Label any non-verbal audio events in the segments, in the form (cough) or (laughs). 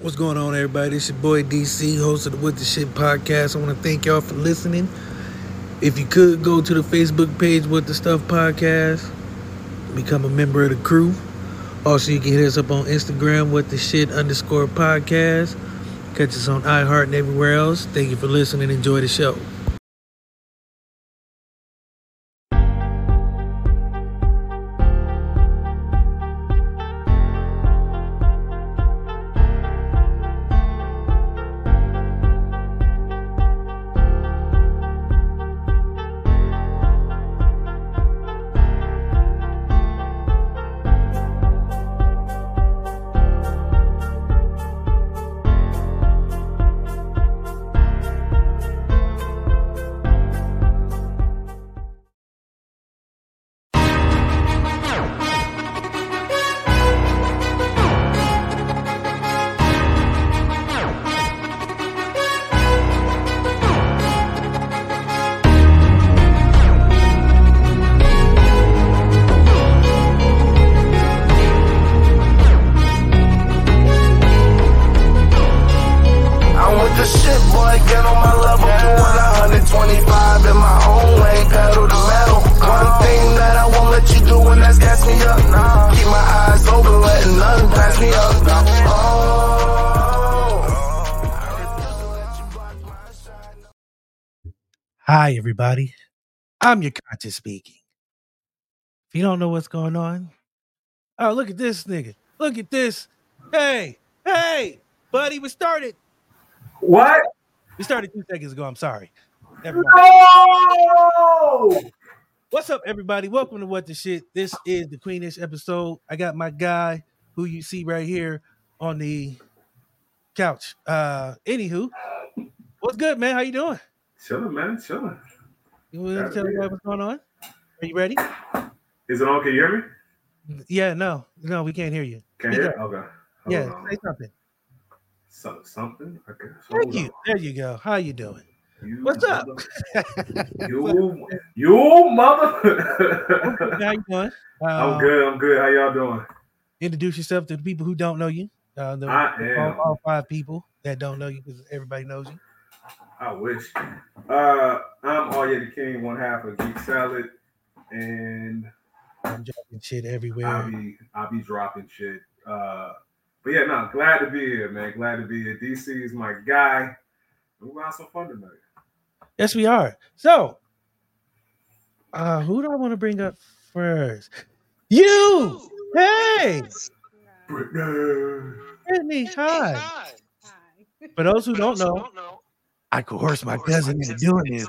What's going on, everybody? It's your boy DC, host of the What the Shit podcast. I want to thank y'all for listening. If you could go to the Facebook page, What the Stuff podcast, become a member of the crew. Also, you can hit us up on Instagram, What the Shit underscore podcast. Catch us on iHeart and everywhere else. Thank you for listening. Enjoy the show. I'm your conscious speaking. If you don't know what's going on, oh, look at this nigga. Look at this. Hey, hey, buddy, we started. What? We started two seconds ago. I'm sorry. No! What's up, everybody? Welcome to What the Shit. This is the Queenish episode. I got my guy who you see right here on the couch. Uh, anywho, what's good, man? How you doing? Chilling, man, chilling. You want to tell everybody what's going on? Are you ready? Is it on? Can you hear me? Yeah, no, no, we can't hear you. Can you Speak hear? Okay. Hold Yeah, on. say something. So, something? Okay. Thank you. on. There you go. How you doing? You What's up? mother- (laughs) You, you mother. How you doing? Uh, (laughs) I'm good. I'm good. How y'all doing? Introduce yourself to the people who don't know you. Uh, the, I all, all five people that don't know you because everybody knows you. I wish. Uh, I'm ARyee the King, one half of Geek Salad, and I'm dropping shit everywhere. I'll everywhere. be I'll be dropping shit. Uh, but yeah, no, glad to be here, man. Glad to be here. DC is my guy. We're gonna have some fun tonight. Yes, we are. So, uh, who do I want to bring up first? You. Hey, Brittany. Brittany. Hi. For those who don't know, I coerced my cousin into doing (laughs) this.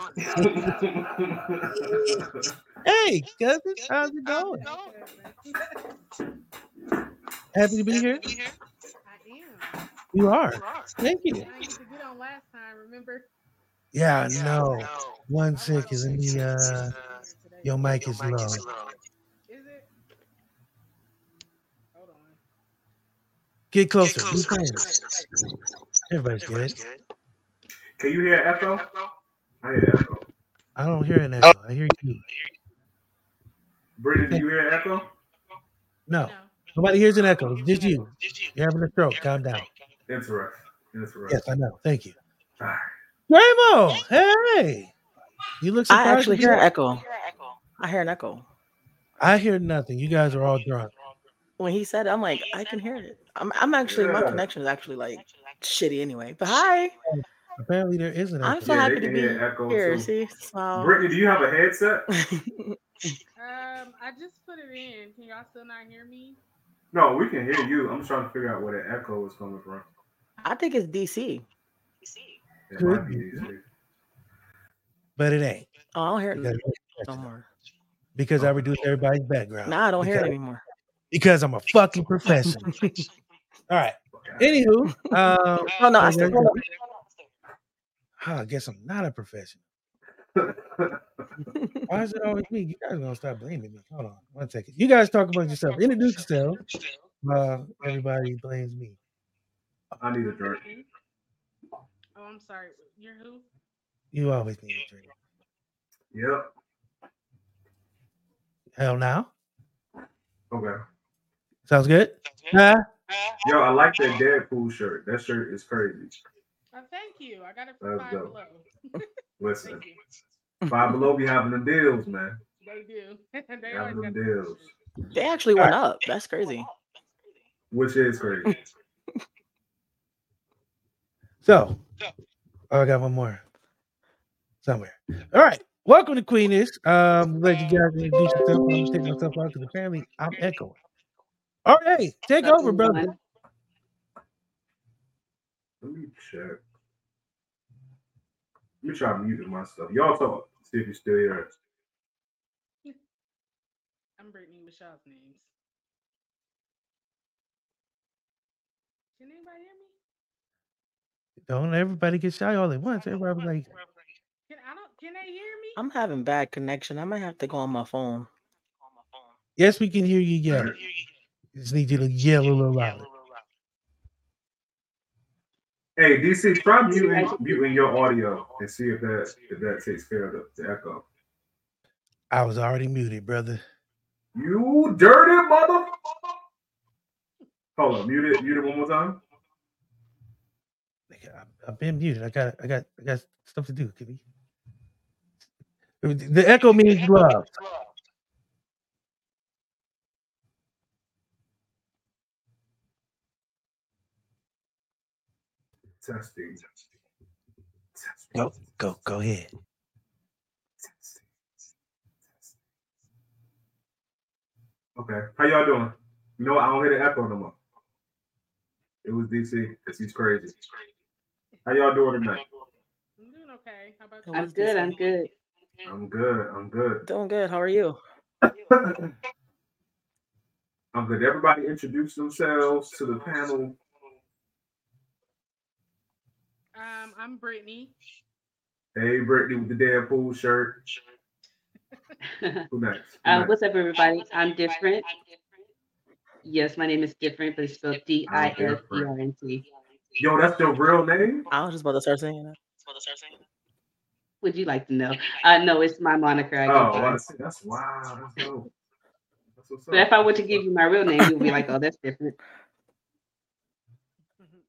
Hey, (laughs) cousin, how's it going? Happy to be here. I am. You are. Thank you. I used to get on last time, remember? Yeah, I know. One second. Let me. Uh, your mic is low. Is it? Get closer. Closer. Everybody's good. Can you hear echo? I hear echo. I don't hear an echo. I hear you. Brittany, do you hear echo? No, nobody hears an echo. It's just you. You're having a stroke. Calm down. Interesting. Interesting. Yes, I know. Thank you. All right. Dramo, hey. You look surprised. I actually to hear be an echo. I hear an echo. I hear nothing. You guys are all drunk. When he said it, I'm like, I can hear it. I'm, I'm actually, my connection is actually like shitty anyway. But hi, Apparently, there is an I'm echo. so Yeah, happy to can be hear echo here. too. See, smile. Brittany, do you have a headset? (laughs) Um, I just put it in. Can y'all still not hear me? No, we can hear you. I'm trying to figure out where the echo is coming from. I think it's DC. DC. It Could might be be. easy. but it ain't Oh, I don't hear it because, no more. because I reduced everybody's background. Nah, I don't hear it anymore. because I'm a fucking (laughs) professional. (laughs) all right. Anywho, um, Oh no, I so still. There's- I guess I'm not a professional. (laughs) Why is it always me? You guys are gonna stop blaming me. Hold on one second. You guys talk about yourself. Introduce yourself. Uh, everybody blames me. I need a drink. Oh, I'm sorry. You're who? You always need a drink. Yep. Hell now. Okay. Sounds good. Huh? Yo, I like that Deadpool shirt. That shirt is crazy. Oh, thank you. I got it from That's Five dope. Below. (laughs) Listen, Thank you. Five Below be having them deals, man. They do. (laughs) they Having them the deals. They actually went up. That's crazy. which is crazy. (laughs) So, oh, I got one more somewhere. All right. Welcome to Queenish. Um, let you guys introduce yourself. I'm gonna take myself out to the family. I'm echoing. All right, take What's over, up, brother. Everyone? Let me check. Let me try muting my stuff. Y'all talk. See if you're still here. I'm Brittany Michelle's names. Can anybody hear me? Don't everybody get shy all at once. Everybody like, Can I don't can they hear me? I'm having bad connection. I might have to go on my phone. yes, we can hear you yell. Just need you to yell a little louder. Hey, DC, try muting, muting your audio and see if that if that takes care of the, the echo. I was already muted, brother. You dirty mother. Hold on, mute it, mute it one more time. I- I've been muted. I got, I got, I got stuff to do. Can we? The echo means love. Testing. Go, go, go ahead. Testing. Okay, how y'all doing? You know? I don't hear the echo no more. It was DC because he's crazy. How y'all doing tonight? I'm doing okay. How about you? I'm good. I'm good. I'm good. I'm good. Doing good. How are you? (laughs) I'm good. Everybody introduce themselves to the panel. Um, I'm Brittany. Hey, Brittany with the Deadpool shirt. (laughs) Who next? Who uh, next? what's up, everybody? I'm different. Yes, my name is different, but it's spelled D I F E R N T. Yo, that's your real name? I was just about to start saying that. Would you like to know? Uh, no, it's my moniker. I Oh, go I by. wanna say, that's wow. That's dope. That's what's But if. I were to give you my real name, you'd be like, "Oh, that's different." (laughs) Oh, I can't hear you.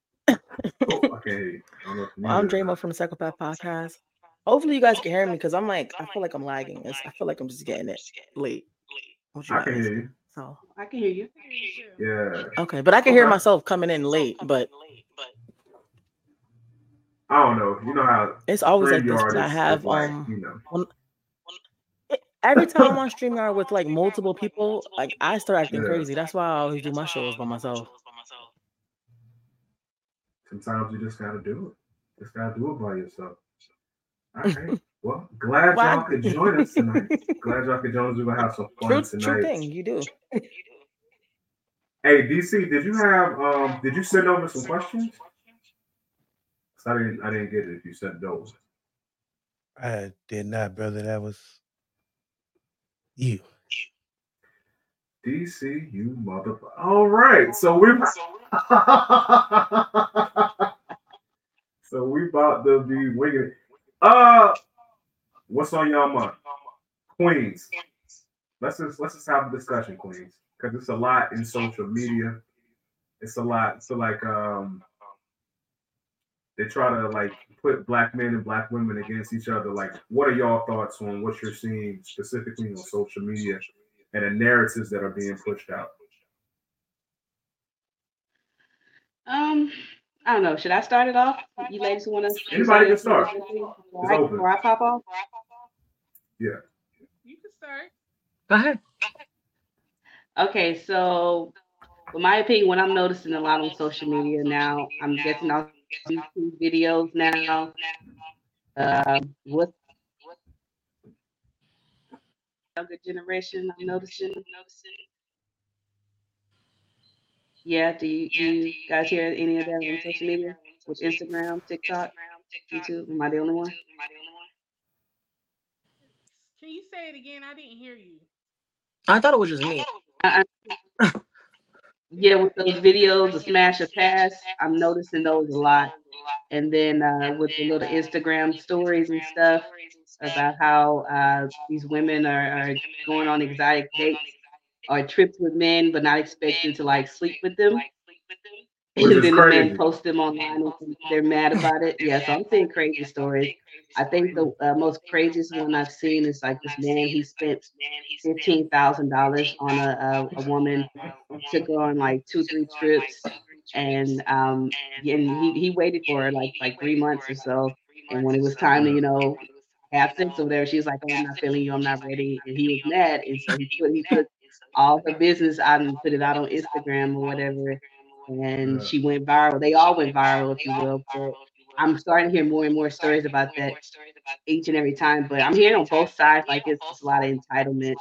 I don't know (laughs) if you Well, I'm muted or Dramo not. from the Psychopath Podcast. Hopefully, you guys can hear me because I'm like, I feel like I'm lagging. It's, I feel like I'm just getting it late. You I can guys. hear you. So I can hear you. I can hear you too. Yeah. okay, but I can hear Okay. myself coming in late. But I don't know. You know how it's always like this. I have is like, um you know. it- every time I'm on StreamYard with like multiple people, like I start acting Yeah. crazy. That's why I always do my shows by myself. Sometimes you just gotta do it. Just gotta do it by yourself. All (laughs) right. Well, glad Why- y'all could join us tonight. (laughs) glad y'all could join us. We're gonna have some fun True, tonight. true thing. You do. Hey, DC, did you have um? Did you send over some questions? I didn't. I didn't get it. If you sent those. I did not, brother. That was you. DC, you motherfucker. All right. So we're (laughs) so we about to be winging it. Uh, what's on y'all mind? Queens. Let's just let's just have a discussion, Queens, because it's a lot in social media. It's a lot. So like um, they try to like put black men and black women against each other. Like, what are y'all thoughts on what you're seeing specifically on social media and the narratives that are being pushed out? Um, I don't know. Should I start it off? You ladies want to? Anybody can start. Before It's I, open. before I pop off. Yeah. You can start. Go ahead. Okay, so in my opinion, what I'm noticing a lot on social media now, I'm getting off YouTube videos now. Uh, what younger generation I'm noticing. Yeah, do you, do you guys hear any of that on social media? With Instagram, TikTok, YouTube? Am I the only one? Can you say it again? I didn't hear you. I thought it was just me. I, I, yeah, with those videos, the smash or pass, I'm noticing those a lot. And then uh, with the little Instagram stories and stuff about how uh, these women are, are going on exotic dates or trips with men, but not expecting to like sleep with them. Which And then the men post them online and they're mad about it. Yeah, so I'm seeing crazy stories. I think the uh, most craziest one I've seen is like this man. He spent fifteen thousand dollars on a, a a woman, took her on like two three trips, and um and he, he waited for her like like three months or so. And when it was time to you know have sex or whatever, she was like, "Oh, I'm not feeling you. I'm not ready." And he was mad, and so he put he took all her business out and put it out on Instagram or whatever. And she went viral. They all went viral, if you will. But I'm starting to hear more and more stories about that each and every time. But I'm hearing on both sides, like it's just a lot of entitlement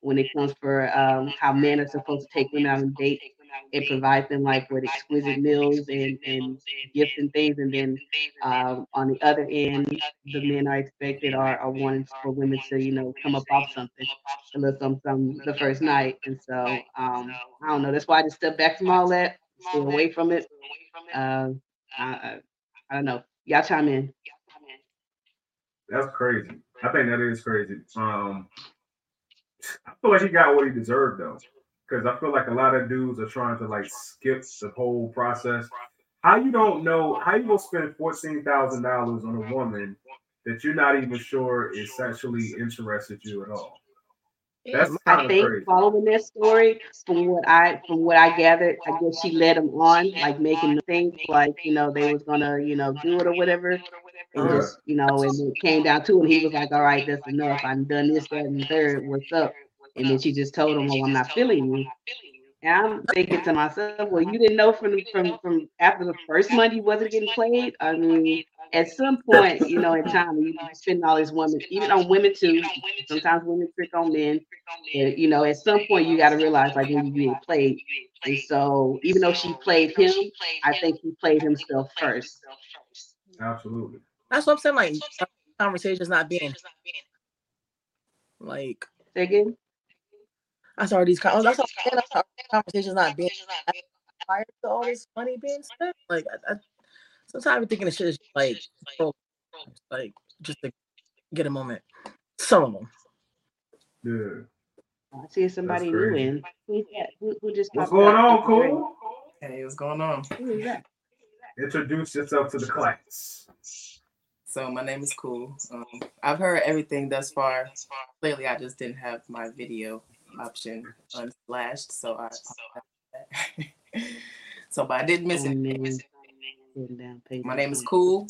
when it comes for um, how men are supposed to take women out on dates and provide them like with exquisite meals and, and gifts and things. And then um, on the other end, the men are expected or are wanting for women to, you know, come up off something, a little something, something the first night. And so um, I don't know. That's why I just stepped back from all that, stay away from it. I, I, I don't know. Y'all chime in. That's crazy. I think that is crazy. Um, I feel like he got what he deserved though, because I feel like a lot of dudes are trying to like skip the whole process. How you don't know? How you gonna spend fourteen thousand dollars on a woman that you're not even sure is sexually interested you at all? That's I think crazy. following that story, from what I from what I gathered, I guess she led him on, like making them think like you know they was gonna you know do it or whatever, and just you know, and it came down to it. He was like, "All right, that's enough. I'm done this, that, and third. What's up?" And then she just told him, "Well, oh, I'm oh, not feeling you." And I'm thinking to myself, "Well, you didn't know from from from after the first month you wasn't getting played. I mean, at some point, you know, in time, you spend all these women, even on women too. Sometimes women trick on men. And, you know, at some point you got to realize like when you get played. And so even though she played him, I think he played himself first. Absolutely. That's what I'm saying. Like conversations not being like Say again? That's all these con- that's what I'm saying. That's how conversations not being prior to all this money being spent. Like I, I, sometimes I'm thinking the shit is like like just to get a moment. Some of them. Yeah. I see somebody new in. Who's that? Who, who just What's going on, cool? Hey, what's going on? Who is that? Introduce yourself to the class. So my name is Cool. Um, I've heard everything thus far. Clearly, I just didn't have my video option unsplashed, so I. (laughs) so, but I didn't miss Oh, it. down, My name is attention. (laughs) Cool.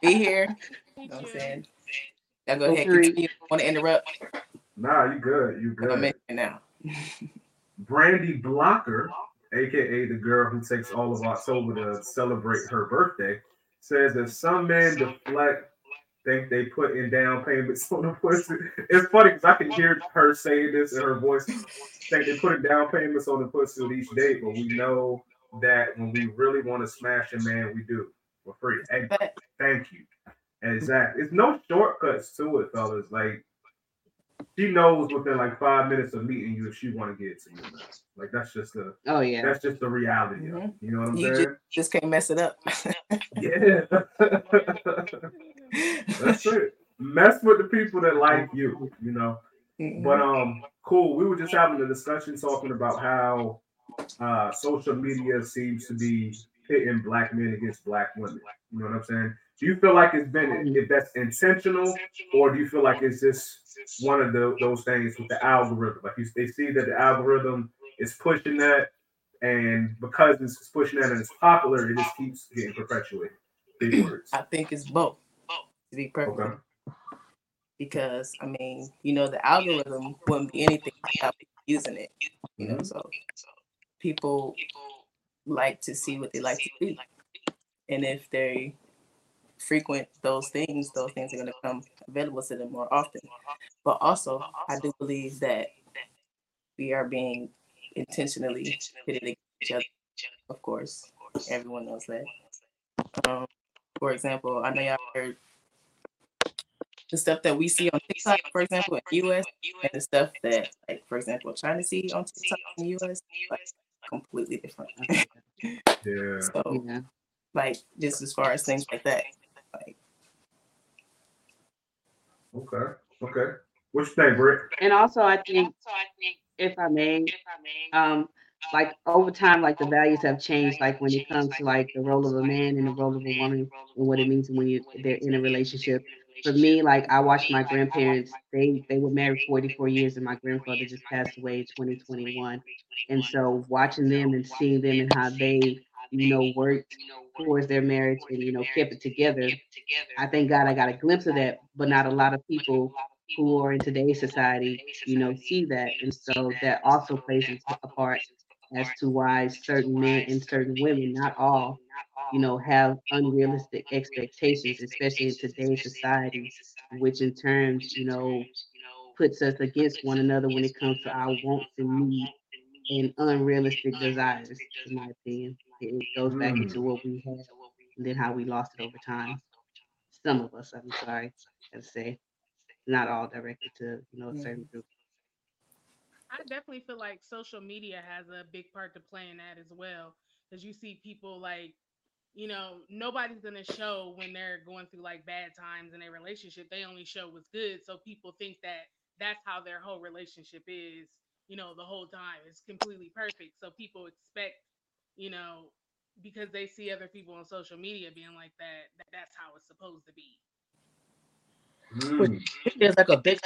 Be here. You know what I'm saying? Y'all go Go ahead. for it. Continue. Want to interrupt? Nah, you good. You But I'm good. in now. Brandy Blocker, aka the girl who takes all of October to celebrate her birthday, says that some men deflect, think they put in down payments on the pussy. It's funny because I can hear her saying this in her voice. Think they put in down payments on the pussy with each date, but we know that when we really want to smash a man, we do for free. Hey, Thank you. Exactly. It's no shortcuts to it, fellas. Like she knows within like five minutes of meeting you if she want to get to you. Like that's just the Oh yeah. that's just the reality of. You know what I'm You saying? just can't mess it up. Yeah. (laughs) that's it. Mess with the people that like you, you know. Mhm. But um, cool. We were just having a discussion talking about how uh social media seems to be pitting black men against black women. You know what I'm saying? Do you feel like it's been if that's intentional, or do you feel like it's just one of the, those things with the algorithm? Like you, they see that the algorithm is pushing that, and because it's pushing that and it's popular, it just keeps getting perpetuated. Big (clears throat) words. I think it's both. To be perfect. Okay. because I mean, you know, the algorithm wouldn't be anything without using it. You know, mm-hmm. so people like to see what they like to see, and if they frequent those things, those things are going to come available to them more often. But also, I do believe that we are being intentionally pitted against each other. Of course, everyone knows that. Um, for example, I know y'all heard the stuff that we see on TikTok, for example, in the US, and the stuff that, like, for example, China see on TikTok in the US, like, completely different. (laughs) Yeah. so, Yeah. like, just as far as things like that, like, Okay. Okay. What you think, Britt? And also, I think if I may, if I may, um, like over time, like the values have changed. Like when it comes to like the role of a man and the role of a woman, and what it means when you they're in a relationship. For me, like I watched my grandparents. They they were married 44 years, and my grandfather just passed away in 2021. And so watching them and seeing them and how they, you know, worked towards their marriage and you know kept it together. I thank God I got a glimpse of that, but not a lot of people who are in today's society, you know, see that, and so that also plays a part as to why certain men and certain women, not all, you know, have unrealistic expectations, especially in today's society, which in terms, you know, puts us against one another when it comes to our wants and needs and unrealistic desires, in my opinion. It goes back Mm. into what we had and then how we lost it over time. Some of us, I'm sorry, to say, not all directed to, you know, a certain group. I definitely feel like social media has a big part to play in that as well. Because you see people like, you know, nobody's gonna show when they're going through like bad times in a relationship. They only show what's good. So people think that that's how their whole relationship is, you know, the whole time. It's completely perfect. So people expect, you know, because they see other people on social media being like that, that that's how it's supposed to be. Mm. There's like a big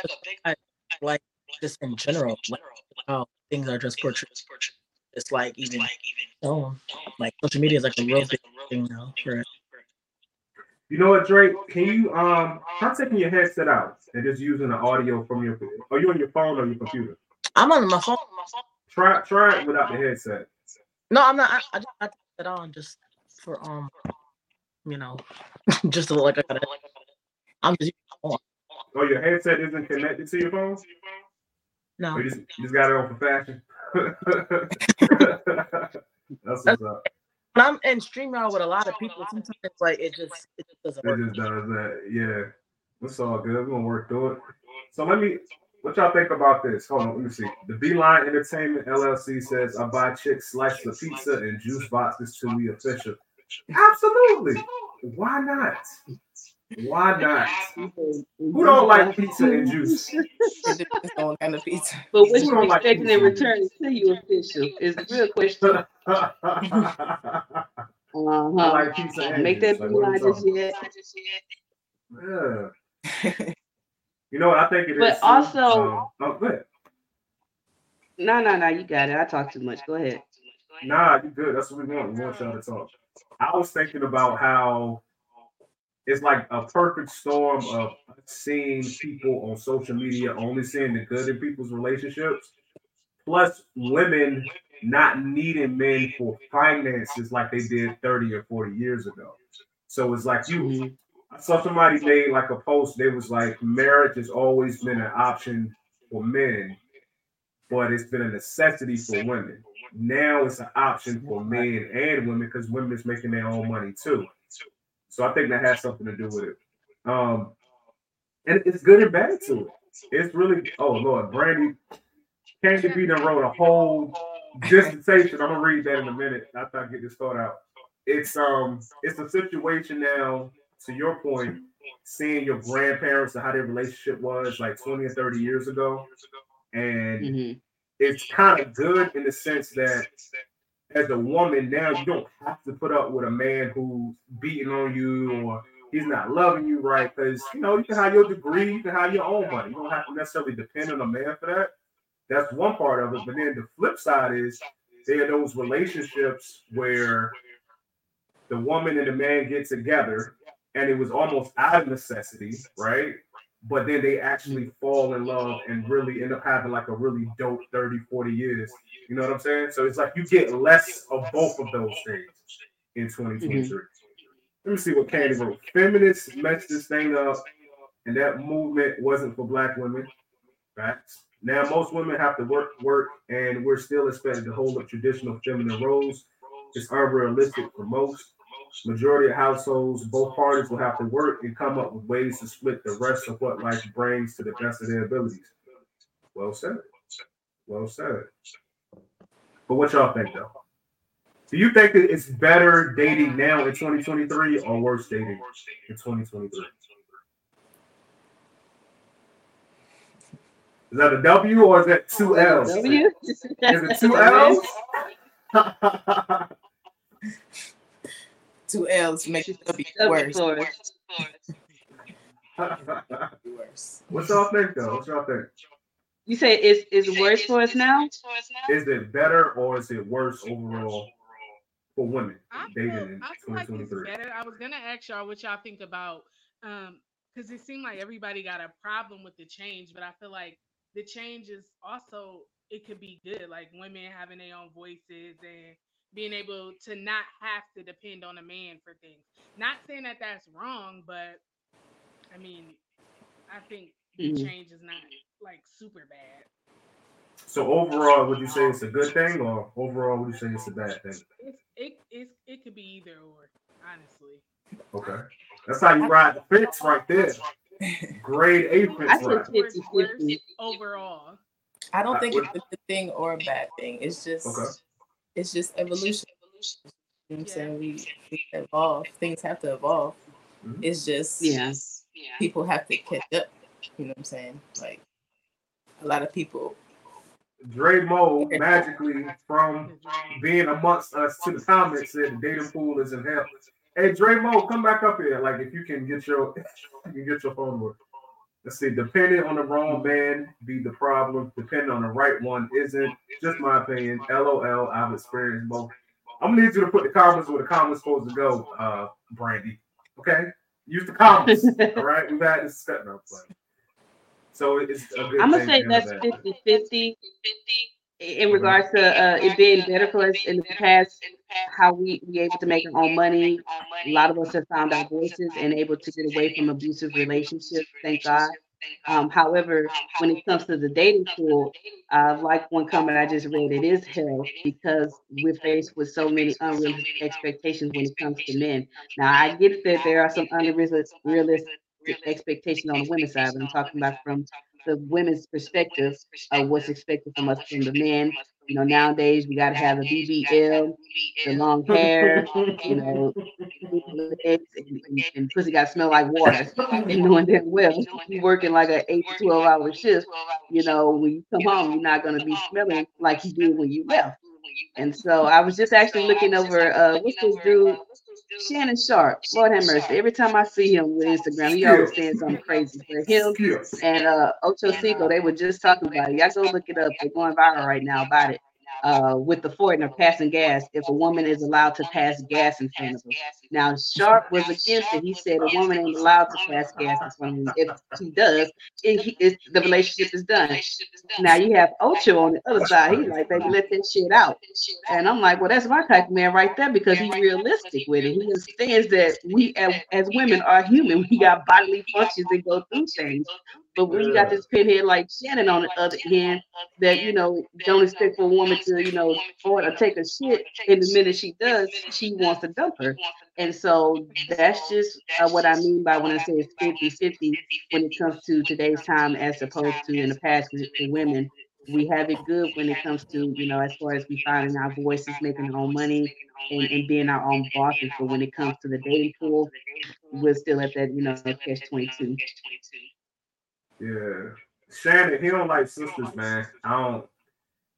like just in general, like how things are just portrayed. It's like even oh, like social media is like a real big thing now. For You know what, Drake? Can you um try taking your headset out and just using the audio from your are you on your phone or your computer? I'm on my phone. Try try it without the headset. No, I'm not. I, I just I put it on just for um, you know, (laughs) just to look like I got it. I'm just Oh, your headset isn't connected to your phone? no. You just, you just got it on for fashion. (laughs) That's what's up. When I'm in StreamYard with a lot of people, sometimes it's like it just it just doesn't It work. just does that. Yeah. It's all good. We're gonna work through it. So let me what y'all think about this? Hold on, let me see. The Beeline Entertainment LLC says I buy chicks slices of pizza and juice boxes to be official. Absolutely. Why not? Why not? Who don't like pizza and juice? It on kind of pizza. But what Who you don't like in return to you official is the real question. (laughs) Uh-huh. like pizza and Make juice. that Like, beeline just yet. Yeah. (laughs) You know what I think it is. But also- um, oh, go ahead. No, no, no, you got it. I talk too much. Go ahead. Nah, you good. That's what we want. We want y'all to talk. I was thinking about how it's like a perfect storm of seeing people on social media only seeing the good in people's relationships, plus women not needing men for finances like they did 30 or 40 years ago. So it's like you Saw somebody made like a post. They was like, marriage has always been an option for men, but it's been a necessity for women. Now it's an option for men and women because women is making their own money too. So I think that has something to do with it. Um, and it's good and bad to it. It's really oh Lord, Brandy Candy B wrote a whole dissertation. I'm gonna read that in a minute after I get this thought out. It's um it's a situation now, to your point, seeing your grandparents and how their relationship was like 20 or 30 years ago. And Mhm. it's kind of good in the sense that as a woman now you don't have to put up with a man who's beating on you or he's not loving you right because you know you can have your degree, you can have your own money. You don't have to necessarily depend on a man for that. That's one part of it. But then the flip side is there are those relationships where the woman and the man get together and it was almost out of necessity, right? But then they actually fall in love and really end up having like a really dope 30, 40 years. You know what I'm saying? So it's like you get less of both of those things in 2023. Mm-hmm. Let me see what Candy wrote. Feminists messed this thing up, and that movement wasn't for black women. Facts. Now most women have to work, work, and we're still expected to hold up traditional feminine roles. It's unrealistic for most. Majority of households, both parties will have to work and come up with ways to split the rest of what life brings to the best of their abilities. Well said. Well said. But what y'all think though? Do you think that it's better dating now in 2023 or worse dating in 2023? Is that a W or is that two oh, L's? W? Is it two L's? (laughs) (laughs) Two L's make it W W worse. for worse. (laughs) What's y'all think though? What's y'all think? You say it's it's worse for us now? Is it better or is it worse overall for women I dating feel, in I feel like it's 2023? better. I was gonna ask y'all what y'all think about um because it seemed like everybody got a problem with the change, but I feel like the change is also it could be good, like women having their own voices and being able to not have to depend on a man for things. Not saying that that's wrong, but I mean, I think the Mhm. change is not like super bad. So overall, would you say it's a good thing, or overall, would you say it's a bad thing? It's it it's, it could be either or, honestly. Okay, that's how you ride the fence right there. Grade A I fence said ride. 50 50. overall. I don't Uh, think it's a good thing or a bad thing. It's just Okay. It's just evolution. You know what I'm Yeah. saying? We, we evolve. Things have to evolve. Mhm. It's just Yeah. people have to catch up. You know what I'm saying? Like a lot of people Dre Mo (laughs) magically from being amongst us to the comments said the dating pool is in hell. Hey Dre Mo, come back up here. Like if you can get your (laughs) you can get your phone work. Let's see, depending on the wrong man be the problem. Depending on the right one isn't. Just my opinion. LOL. I've experienced both. I'm gonna need you to put the comments where the comments supposed to go, uh, Brandy. Okay? Use the comments. (laughs) all right. We've had this step now. So it's a good I'm gonna say that's end of the day. 50 50 in regards to uh, it being better for us in the past, how we we able to make our own money. A lot of us have found our voices and able to get away from abusive relationships. Thank God. Um, however, when it comes to the dating pool, uh, like one comment I just read, it is hell because we're faced with so many unrealistic expectations when it comes to men. Now, I get that there are some unrealistic expectations on the women's side, but I'm talking about from the women's perspective of what's expected from us from the men. You know, nowadays we got to have a BBL, the long hair, you know, and, and, and (laughs) pussy got to smell like water. And knowing damn well, you working like an eight to 12 hour shift, you know, when you come home, you're not going to be smelling like you did when you left. And so I was just actually looking over, uh, what's this dude? Shannon Sharpe. Lord have mercy. Every time I see him with Instagram, he always saying something crazy. For him and uh Ocho Cinco, they were just talking about it. Y'all go look it up. They're going viral right now about it. Uh, with the Fortner passing gas, if a woman is allowed to pass gas in front of her. Now, Sharpe was against it. He said a woman ain't allowed to pass gas in front of. If she does, it, he, it's, the relationship is done. Now you have Ocho on the other side. He's like, baby, let that shit out. And I'm like, well, that's my type of man right there because he's realistic with it. He understands that we as, as women are human. We got bodily functions that go through things. But when you got this pinhead like Shannon on the other hand, that you know don't expect for a woman to you know or take a shit, and the minute she does, she wants to dump her. And so that's just uh, what I mean by when I say it's 50-50 when it comes to today's time as opposed to in the past with women. We have it good when it comes to, you know, as far as we finding our voices, making our own money, and, and being our own bosses. But when it comes to the dating pool, we're still at that, you know, catch 22. Yeah. Shannon, he don't like sisters, man. I don't.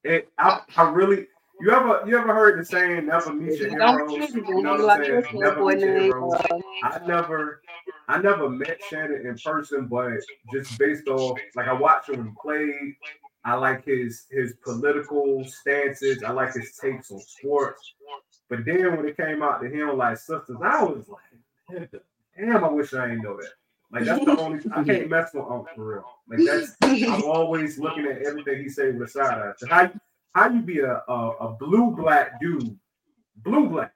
It. I. I really. You ever. You ever heard the saying "Never meet your heroes"? you know what I'm saying? Never meet your heroes. I never. I never met Shannon in person, but just based off, like I watched him play. I like his his political stances. I like his takes on sports. But then when it came out to him like sisters, I was like, (laughs) damn, I wish I didn't know that. Like that's the only I can't mess with Unc for real. Like that's I'm (laughs) always looking at everything he say with a side eye. So how how you be a, a a blue black dude, blue black,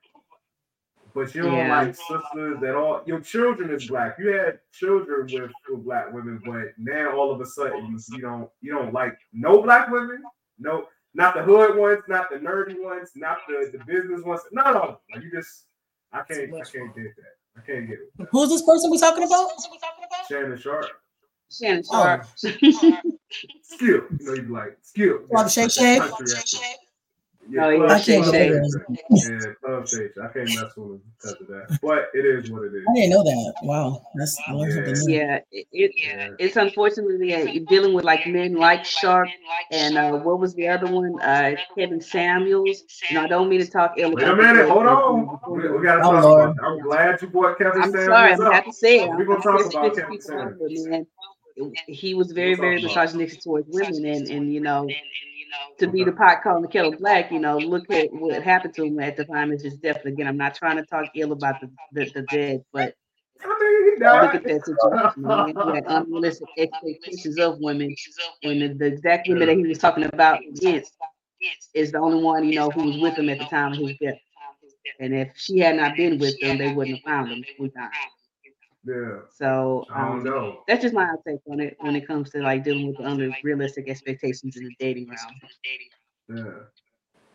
but you don't Yeah. like sisters at all. Your children is black. You had children with, with black women, but now all of a sudden you, you don't you don't like no black women, no not the hood ones, not the nerdy ones, not the, the business ones, none of them. You just I can't I can't get that. I can't get it. Who's this person we're talking about? Shannon Sharpe. Shannon Oh. Sharpe. Skip. You know, you be like Skip. Rob Shay Shay? Country accent. Yeah, Oh, yeah, Club I can't Shay believe Shay. Yeah, Club Shay Shay. I can't mess with him because of that. But it is what it is. I didn't know that. Wow, that's I learned something. Yeah, it, it Yeah. it's unfortunately uh, dealing with like men like Shark and uh, what was the other one? Uh, Kevin Samuels. No, I don't mean to talk ill Wait a about minute, hold on. We, we gotta Oh, talk Lord. about I'm glad you brought Kevin I'm Samuels sorry, I'm up. gonna have to say it. We're gonna talk about Kevin Samuels. man. He was very, very talk about it. misogynistic towards women, and and you know, to be the pot calling the kettle black, you know, look at what happened to him at the time of his death. Again, I'm not trying to talk ill about the the, the dead, but I mean, look at that situation. Man. (laughs) He had unrealistic expectations of women, and the, the exact women that he was talking about against is the only one you know who was with him at the time of his death. And if she had not been with them, they wouldn't have found him. We found him. Yeah, So I don't um, know. that's just my take on it when it comes to like dealing with the unrealistic expectations in the dating realm. Yeah.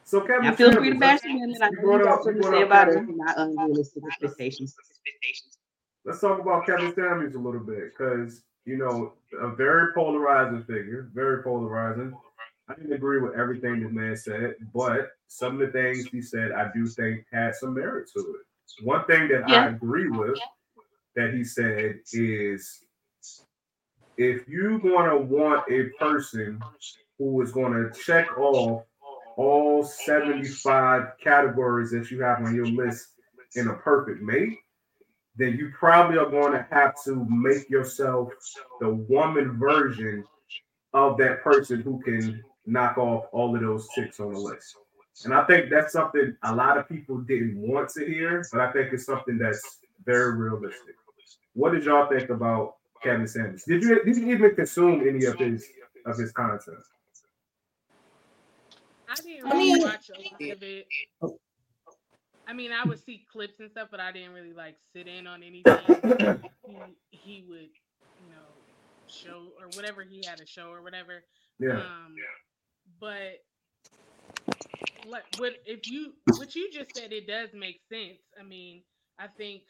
So Kevin Now feel free to bash me, and I know got something to say about it, not unrealistic expectations. Let's talk about Kevin Samuels a little bit because you know a very polarizing figure, very polarizing. I didn't agree with everything this man said, but some of the things he said I do think had some merit to it. One thing that I agree with that he said is if you're going to want a person who is going to check off all 75 categories that you have on your list in a perfect mate, then you probably are going to have to make yourself the woman version of that person who can knock off all of those ticks on the list. And I think that's something a lot of people didn't want to hear, but I think it's something that's very realistic. What did y'all think about Kevin Samuels? Did you did you even consume any of his of his content? I didn't I really mean- watch a lot of it. I mean, I would see clips and stuff, but I didn't really like sit in on anything (coughs) he, he would, you know, show or whatever he had a show or whatever. Yeah. Um, but like what if you what you just said it does make sense. I mean, I think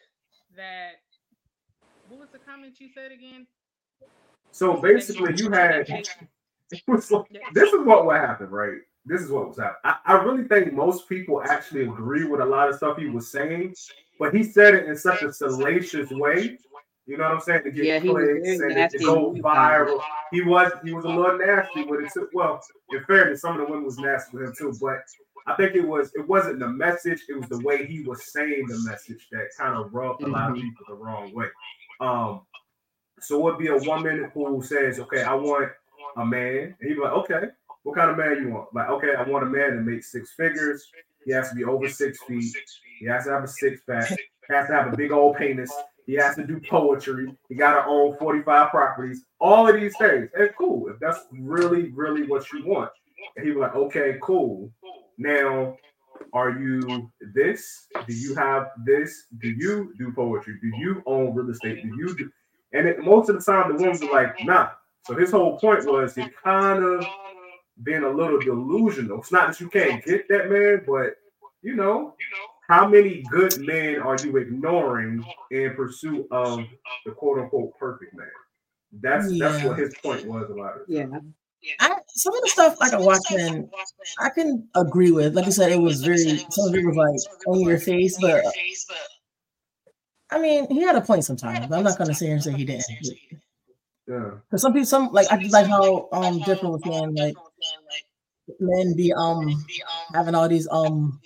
that what was the comment you said again? So basically, you had (laughs) it was like, this is what would happen, right? This is what was happening. I, I really think most people actually agree with a lot of stuff he was saying, but he said it in such a salacious way. You know what I'm saying? To get Yeah, clicks and it, nasty to go viral. He was he was a little nasty with it too. Well, in fairness, some of the women was nasty with him too, but I think it was it wasn't the message, it was the way he was saying the message that kind of rubbed a lot of Mhm. people the wrong way. Um, so it would be a woman who says, Okay, I want a man, and he'd be like, Okay, what kind of man you want? Like, okay, I want a man that makes six figures, he has to be over six feet, he has to have a six pack, he has to have a big old penis, he has to do poetry, he gotta own 45 properties, all of these things. And cool, if that's really, really what you want. And he'd be like, okay, cool. Now, are you this? Do you have this? Do you do poetry? Do you own real estate? Do you do? And it, most of the time, the women were like, nah. So his whole point was he kind of being a little delusional. It's not that you can't get that man, but you know, how many good men are you ignoring in pursuit of the quote unquote perfect man? That's that's what his point was about it. Yeah. I, some of the stuff like I watched and I can agree with. Like I said, it was very some of it was like on your face, but I mean, he had a point sometimes. I'm not gonna sit here and say he didn't. Yeah. Because some people, some like I just like how um different was saying like men be um having all these um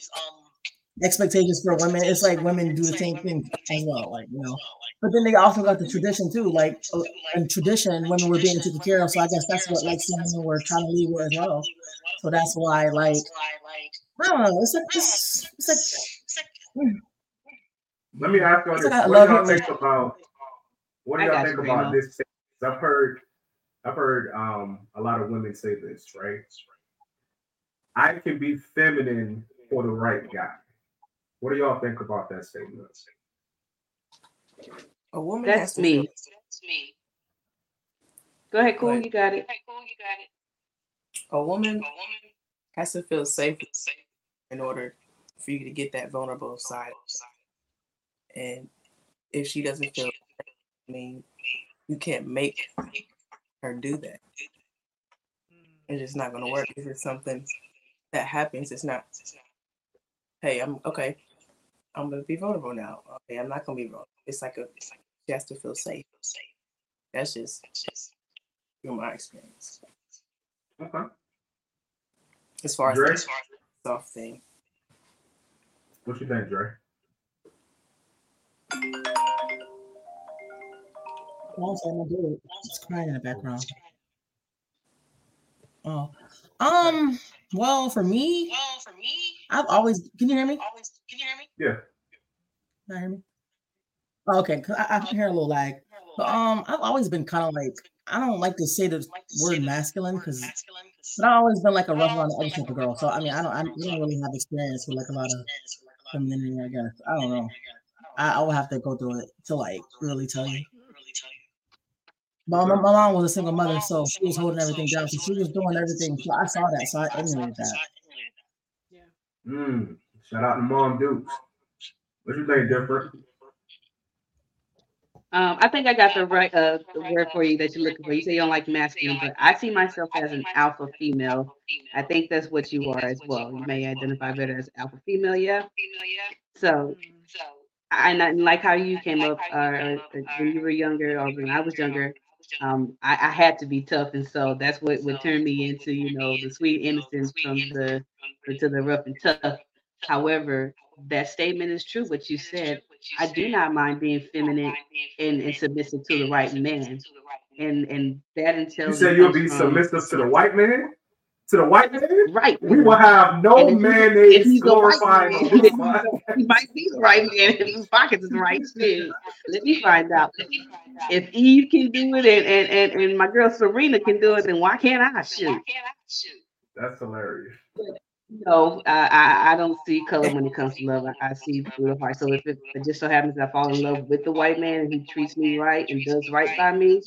expectations for women. It's like women do the same thing as well, like you know. But then they also got the tradition too. Like in tradition, women were being taken care of. So I guess that's what like some women were trying to leave with as well. So that's why like I don't know. It's like it's, it's like Let me ask y'all this: like What do y'all think about? What do y'all think you, about this? I've heard, I've heard um a lot of women say this, right? I can be feminine for the right guy. What do y'all think about that statement? A woman That's has That's to me. feel Go ahead, cool. Right. You got it. Ahead, cool. You got it. A woman a woman has to feel safe in order for you to get that vulnerable side. And if she doesn't feel, I mean, you can't make her do that. It's just not going to work. If it's something that happens, it's not. Hey, I'm okay. I'm gonna be vulnerable now. Okay, I'm not gonna be vulnerable. It's like a. She has to feel safe. That's just through my experience. Okay. As far as Dre? the soft thing. What you think, Dre? Oh, I'm sorry, my daughter is crying in the background. Oh, um, well, for me, Well, for me, I've always. Can you hear me? always can you hear me? Yeah. Can you hear me? Okay, 'cause I, I can hear a little lag. But um, I've always been kind of like I don't like to say the word masculine because, but I've always been like a rough around the edges type of girl. So I mean, I don't, I don't really have experience with like a lot of femininity. I guess I don't know. I, I would have to go through it to like really tell you. But my, my mom was a single mother, so she was holding everything down. So she was doing everything. So I saw that, so I emulated that. Yeah. Mm. Shout out to Mom Dukes. What you think, different? Um, I think I got the right uh the word for you that you're looking for. You say you don't like masculine, but I see myself as an alpha female. I think that's what you are as well. You may identify better as alpha female, yeah. So and I like how you came up uh, when you were younger or when I was younger. Um, I, I had to be tough, and so that's what would turn me into, you know, the sweet innocence from the to the rough and tough. However, that statement is true. What you said, I do not mind being feminine and, and submissive to the right man, and and that You entails. say you'll be um, submissive to the white man? To the white man? right. We will have no mayonnaise he's glorifying man, on this podcast. (laughs) He might be the right man if his pockets is right too. Let me find out. If Eve can do it and, and, and, and my girl Serena can do it, then why can't I shoot? That's hilarious. No, I, I, I don't see color when it comes to love. I, see through the heart. So if it, it just so happens I fall in love with the white man and he treats me right and does right by me,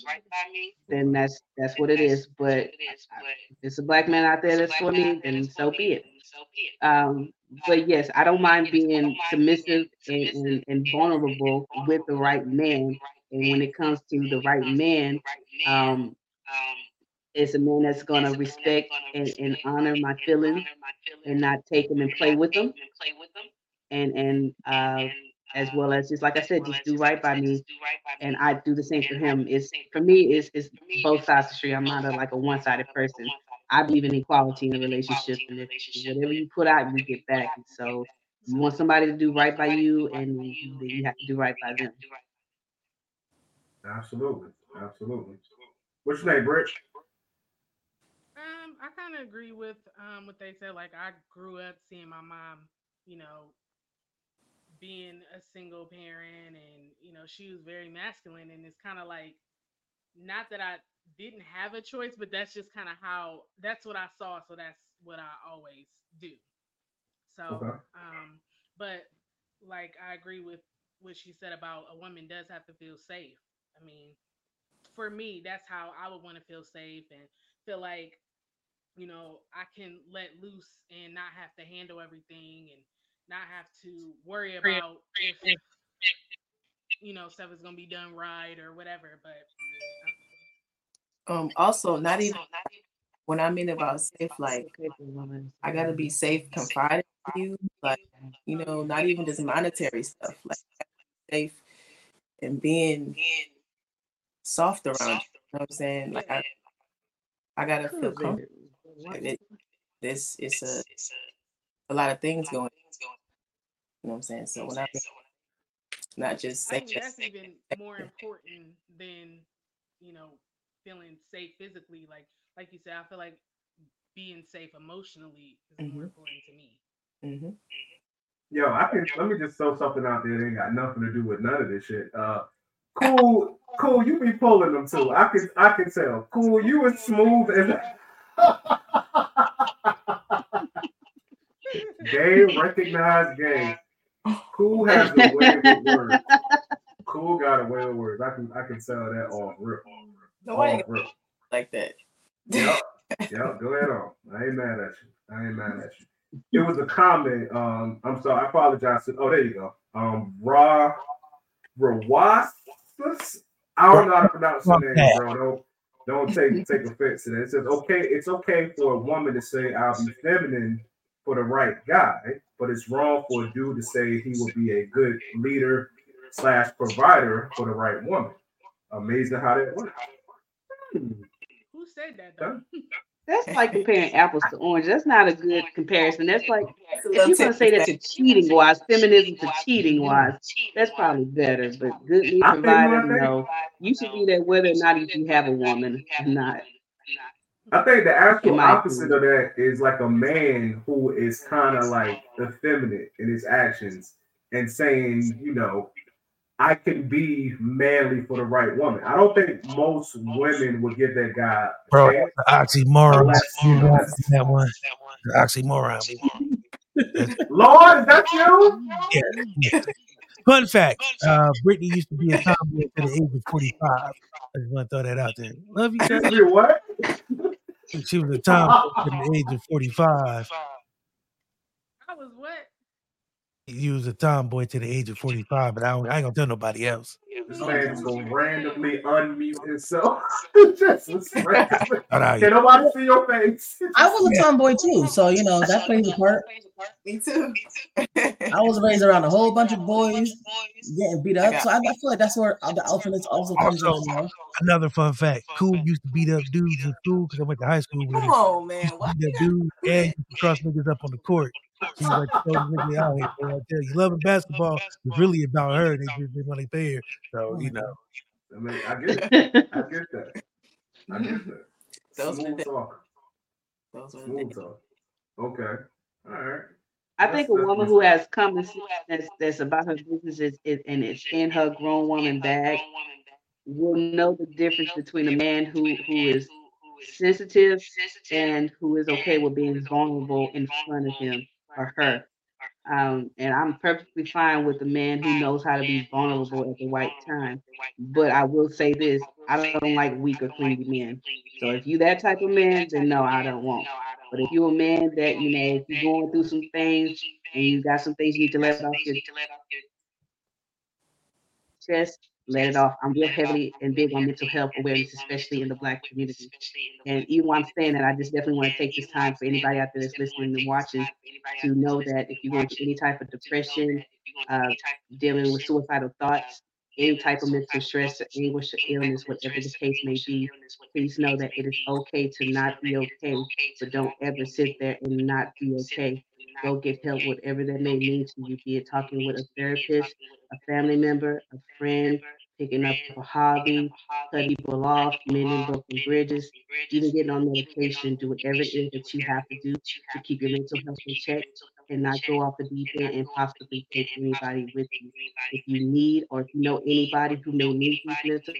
then that's that's what it is. But if it's a black man out there that's for me, then so be it. Um, but yes, I don't mind being submissive and, and, and vulnerable with the right man. And when it comes to the right man, um, it's a man that's gonna respect and, and honor my feelings and not take them and play with them. And and uh, as well as just like I said, just do right by me, and I do the same for him. It's for me, it's, it's both sides of the street. I'm not a, like a one-sided person. I believe in equality in a relationship, and if whatever you put out, you get back. And so you want somebody to do right by you, and then you have to do right by them. Absolutely. Absolutely. What's your name, Britt? I kind of agree with um what they said. Like I grew up seeing my mom, you know, being a single parent, and you know she was very masculine, and it's kind of like, not that I didn't have a choice, but that's just kind of how that's what I saw, so that's what I always do. So, Okay. um, but like I agree with what she said about a woman does have to feel safe. I mean, for me, that's how I would want to feel safe and feel like, you know, I can let loose and not have to handle everything and not have to worry about if, you know, stuff is gonna be done right or whatever. But Um, also, not even when I mean about safe, like I gotta be safe, confiding in you, like you know, not even just monetary stuff, like safe and being soft around. You, you know what I'm saying? Like I, I gotta feel comfortable. Like, it, this it's a a lot of things going. You know what I'm saying? So when I not just I safe, think that's (laughs) even more important than, you know, feeling safe physically. Like like you said, I feel like being safe emotionally is more Mhm. important to me. hmm Yo, I can let me just throw something out there that ain't got nothing to do with none of this shit. Uh (laughs) cool, cool, you be pulling them too. I can I can tell. Cool, you as smooth as Game recognized game. Cool has a way with words. Cool got a way with words. I can I can tell that off rip. Off rip. like that. Yep. Yep. Go ahead on. I ain't mad at you. I ain't mad at you. It was a comment. Um, I'm sorry. I apologize. Oh, there you go. Um, Ra Rawas. I don't know how to pronounce your name, bro. Don't don't take take offense to that. It says okay. It's okay for a woman to say I'll be feminine for the right guy, but it's wrong for a dude to say he will be a good leader slash provider for the right woman. Amazing how that works. Who said that though? (laughs) That's (laughs) like comparing apples to oranges. That's not a good comparison. That's like if you're gonna say that ticky to cheating wise, feminism to cheating wise, that's probably better. But good lead I think provider, one thing- no. You should be that whether or not you have a woman or not. I think the actual opposite of that is like a man who is kind of like effeminate in his actions and saying, you know, I can be manly for the right woman. I don't think most women would give that guy Bro, chance. the oxymoron. Unless- You know unless- that one. The oxymoron. (laughs) Lord, is that you? Yeah, yeah. Fun fact: uh, Brittany used to be a tomboy to the age of forty-five. I just want to throw that out there. Love you, (laughs) Excuse guys. what? She was a tomboy to the age of forty-five. I was what? You was a tomboy to the age of forty-five, but I, don't, I ain't gonna tell nobody else. This man is gonna randomly unmute himself. (laughs) Just randomly. Shout out Can nobody see your face? (laughs) I was a tomboy too, so you know that plays a part. Me too. (laughs) I was raised around a whole bunch of boys getting beat up, so I, I feel like that's where the alphaness also comes in. Also, You know? another fun fact: Cool used to beat up dudes in school because I went to high school with Come him. on, man. Used to What? beat up dudes and used to cross niggas up on the court. She was like, "Throw the nigga out here, boy. I tell you, loving basketball was really about her. They just didn't want to pay her. So oh you know, I mean, I get it. I (laughs) get that. I get that. Those were the Smooth talk. Those were the Smooth talk. Okay. All right. I That's- think a woman who has common sense that's, that's about her business is, is, and it's in her grown woman bag will know the difference between a man who, who is sensitive and who is okay with being vulnerable in front of him or her. Um, and I'm perfectly fine with a man who knows how to be vulnerable at the right time. But I will say this: I don't like weak or clingy men. So if you that type of man, then no, I don't want. But if you're a man that you know, if you're going through some things and you got some things you need to let off your chest, let it off. I'm real heavily and big on mental health awareness, especially in the black community. And even while I'm saying that, I just definitely want to take this time for anybody out there that's listening and watching to know that if you're going through any type of depression, uh, dealing with suicidal thoughts, any type of mental stress, or anguish, or illness, whatever the case may be, please know that it is okay to not be okay, but don't ever sit there and not be okay. Go get help, whatever that may mean to you, be it talking with a therapist, a family member, a friend, picking up a hobby, cutting people off, mending broken bridges, even getting on medication, do whatever it is that you have to do to keep your mental health in check and not go off the deep end and possibly take anybody with you. If you need or if you know anybody who may need these mental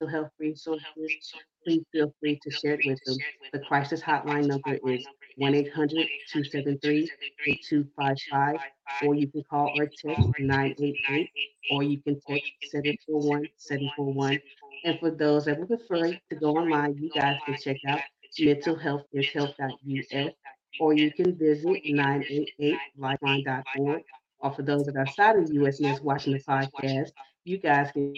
mental health resources, please feel free to share it with them. The crisis hotline number is 1 800 273 8255, or you can call or text 988, or you can text 741 741. And for those that would prefer to go online, you guys can check out mentalhealthishealth.us, or you can visit 988lifeline.org. Or for those that are outside of the US and that's watching the podcast, you guys can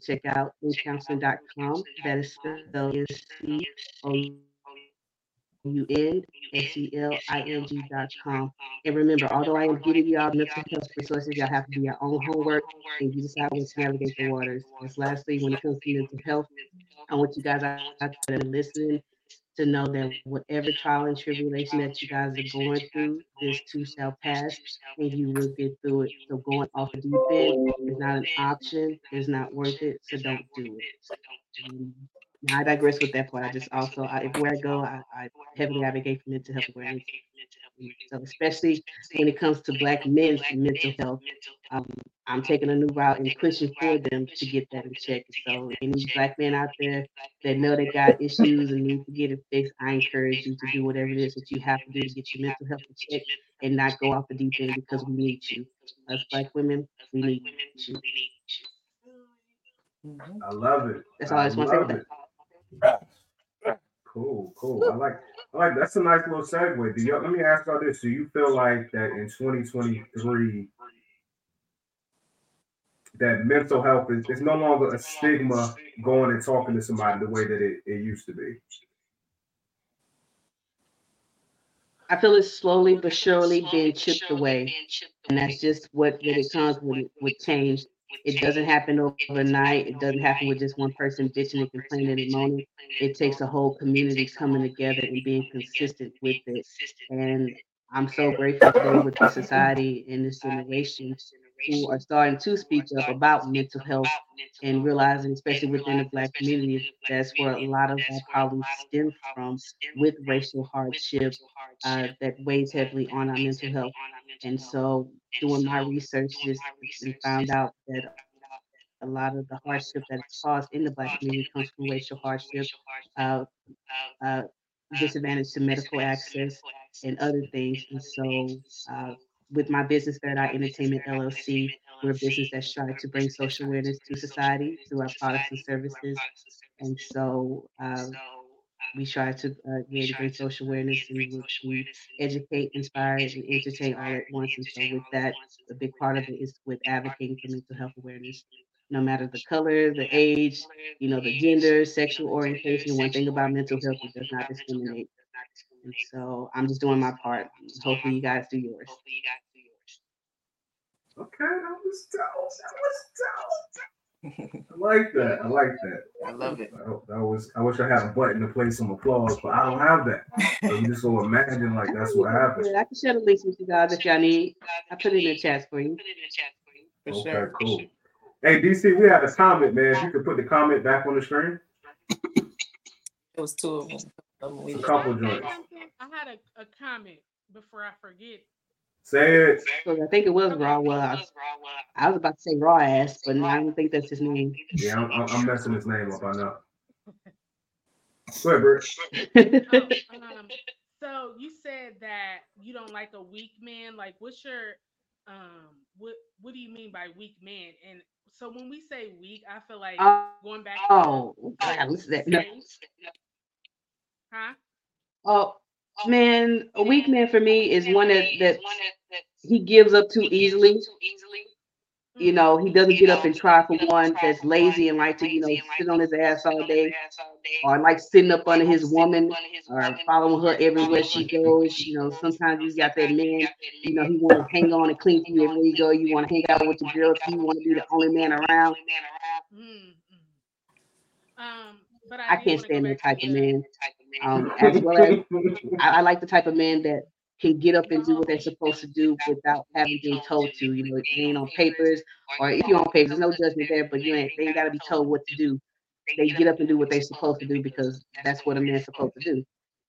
check out incounseling.com. That is spelled C O U N S L I N G dot com. And remember, although I am giving you all mental health resources, y'all have to do your own homework and you decide when to navigate the waters. And lastly, when it comes to mental health, I want you guys out there listening to know that whatever trial and tribulation that you guys are going through, this too shall pass and you will get through it. So going off the deep end is not an option, it's not worth it, so don't do it. I digress with that part. I just also, I, everywhere I go, I, I heavily advocate for mental health awareness. So especially when it comes to Black men's mental health, um, I'm taking a new route and pushing for them to get that in check. So any Black men out there that know they got issues and need to get it fixed, I encourage you to do whatever it is that you have to do to get your mental health in check and not go off the deep end because we need you. Us Black women, we need you. Mhm. I love it. That's all I just want to say love it. Cool, cool. I like, I like. That's a nice little segue. Do you let me ask y'all this? Do you feel like that in 2023, that mental health is it's no longer a stigma going and talking to somebody the way that it, it used to be? I feel it's slowly but surely being chipped away, and that's just what it comes with with change it doesn't happen overnight. It doesn't happen with just one person bitching and complaining and moaning. It takes a whole community coming together and being consistent with it. And I'm so grateful today with the society and this generation who are starting to speak up about mental health and realizing, especially within the Black community, that's where a lot of our problems stem from with racial hardship uh, that weighs heavily on our mental health. And so, doing my research, just and found out that a lot of the hardship that is caused in the Black community comes from racial hardship, uh, uh, disadvantage to medical access, and other things. And so, uh, with my business, Third Eye Entertainment LLC, we're a business that strives to bring social awareness to society through our products and services. And so, uh, we try to uh, yeah, to bring social awareness and we, we educate, inspire, and entertain all at once. And so, with that, a big part of it is with advocating for mental health awareness. No matter the color, the age, you know, the gender, sexual orientation. One thing about mental health, it does not discriminate. And so I'm just doing my part. Just Hopefully, you guys do yours. Okay, that was dope. That was dope. I like that. I like that. I love it. I, hope- that was. I wish I had a button to play some applause, but I don't have that. So you just so imagine like that's what happens. Yeah, I can share the links with you guys if y'all need. I put it in the chat for you. For Okay, sure. cool. Hey DC, we had a comment, man. If you could put the comment back on the screen. It was two of them. We A couple joints. I had a, a comment before I forget. Say it. So I think it was Raw. Well, I was, I was about to say Raw ass, but no, I don't think that's his name. Yeah, I'm, I'm, I'm messing his name up. I know. Go ahead, Britt. (laughs) Oh, um, so you said that you don't like a weak man. Like, what's your um, what what do you mean by weak man? And so when we say weak, I feel like oh, going back. oh, God, listen to that. No. Huh? Oh, man, a weak man for me is one that that he gives up too easily. You know, he doesn't get up and try for one that's lazy and like to, you know, sit on his ass all day, or like sitting up under his woman, or following her everywhere she goes. You know, sometimes you got that man, you know, he want to hang on and cling to you everywhere you go. You want to hang out with your girls. You want to be the only man around. Mm, mm. Um, but I, I can't stand that type to of the- man. Um, (laughs) as well as I, I like the type of man that can get up and do what they're supposed to do without having been told to. You know, it ain't on papers, or if you're on papers, there's no judgment there, but you ain't they ain't gotta be told what to do. They get up and do what they're supposed to do because that's what a man's supposed to do.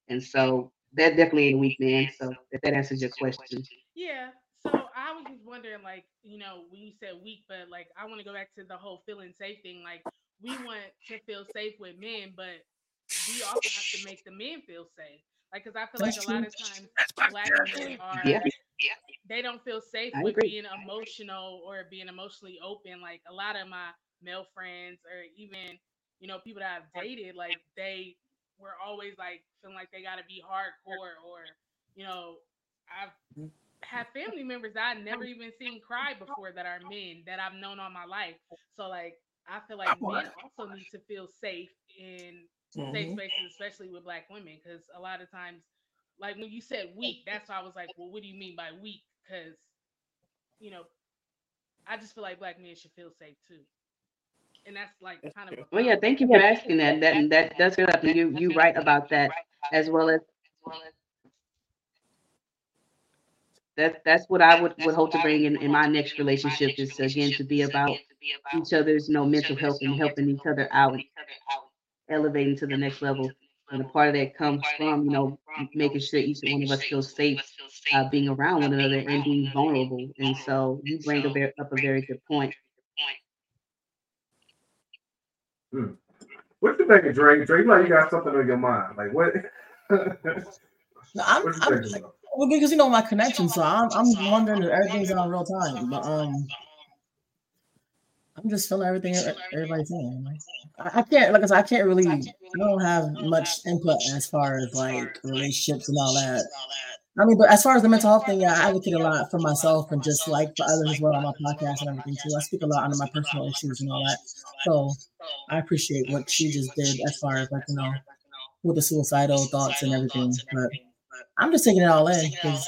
And so that definitely ain't a weak man. So if that answers your question. Yeah. So I was just wondering, like, you know, when you said weak, but like, I want to go back to the whole feeling safe thing. Like, we want to feel safe with men, but we also have to make the men feel safe. Like, because I feel like a lot of times black men are, Yeah. they don't feel safe I with agree. being emotional or being emotionally open. Like, a lot of my male friends or even, you know, people that I've dated, like, they were always like feeling like they got to be hardcore or, you know, I've mm-hmm. have family members that I never even seen cry before that are men that I've known all my life. So like I feel like men also need to feel safe in safe Mhm. spaces, especially with black women, because a lot of times, like when you said weak, that's why I was like, well, what do you mean by weak? Because you know, I just feel like black men should feel safe too, and that's like That's kind of. true. a Well, yeah, thank you for asking that. That and that does feel like you you right about that as well as that that's what I would, would hope to bring in, in my next relationship is again to be about each other's you know mental health and helping each other out, elevating to the next level. And a part of that comes from you know making sure each one of us feels safe, uh, being around one another and being vulnerable. And so you bring a very, up a very good point. What you thinking, Drake? Drake, like you got something on your mind. Like what? (laughs) No, I'm, what you I'm thinking about? well, because you know my connection, so I'm I'm wondering if everything's on real time. But um, I'm just feeling everything everybody's saying. I, I can't, like I said, I can't really. I don't have much input as far as like relationships and all that. I mean, but as far as the mental health thing, yeah, I advocate a lot for myself and just like for others as well on my podcast and everything too. I speak a lot on my personal issues and all that. So I appreciate what she just did as far as like you know with the suicidal thoughts and everything. But I'm just taking it all in because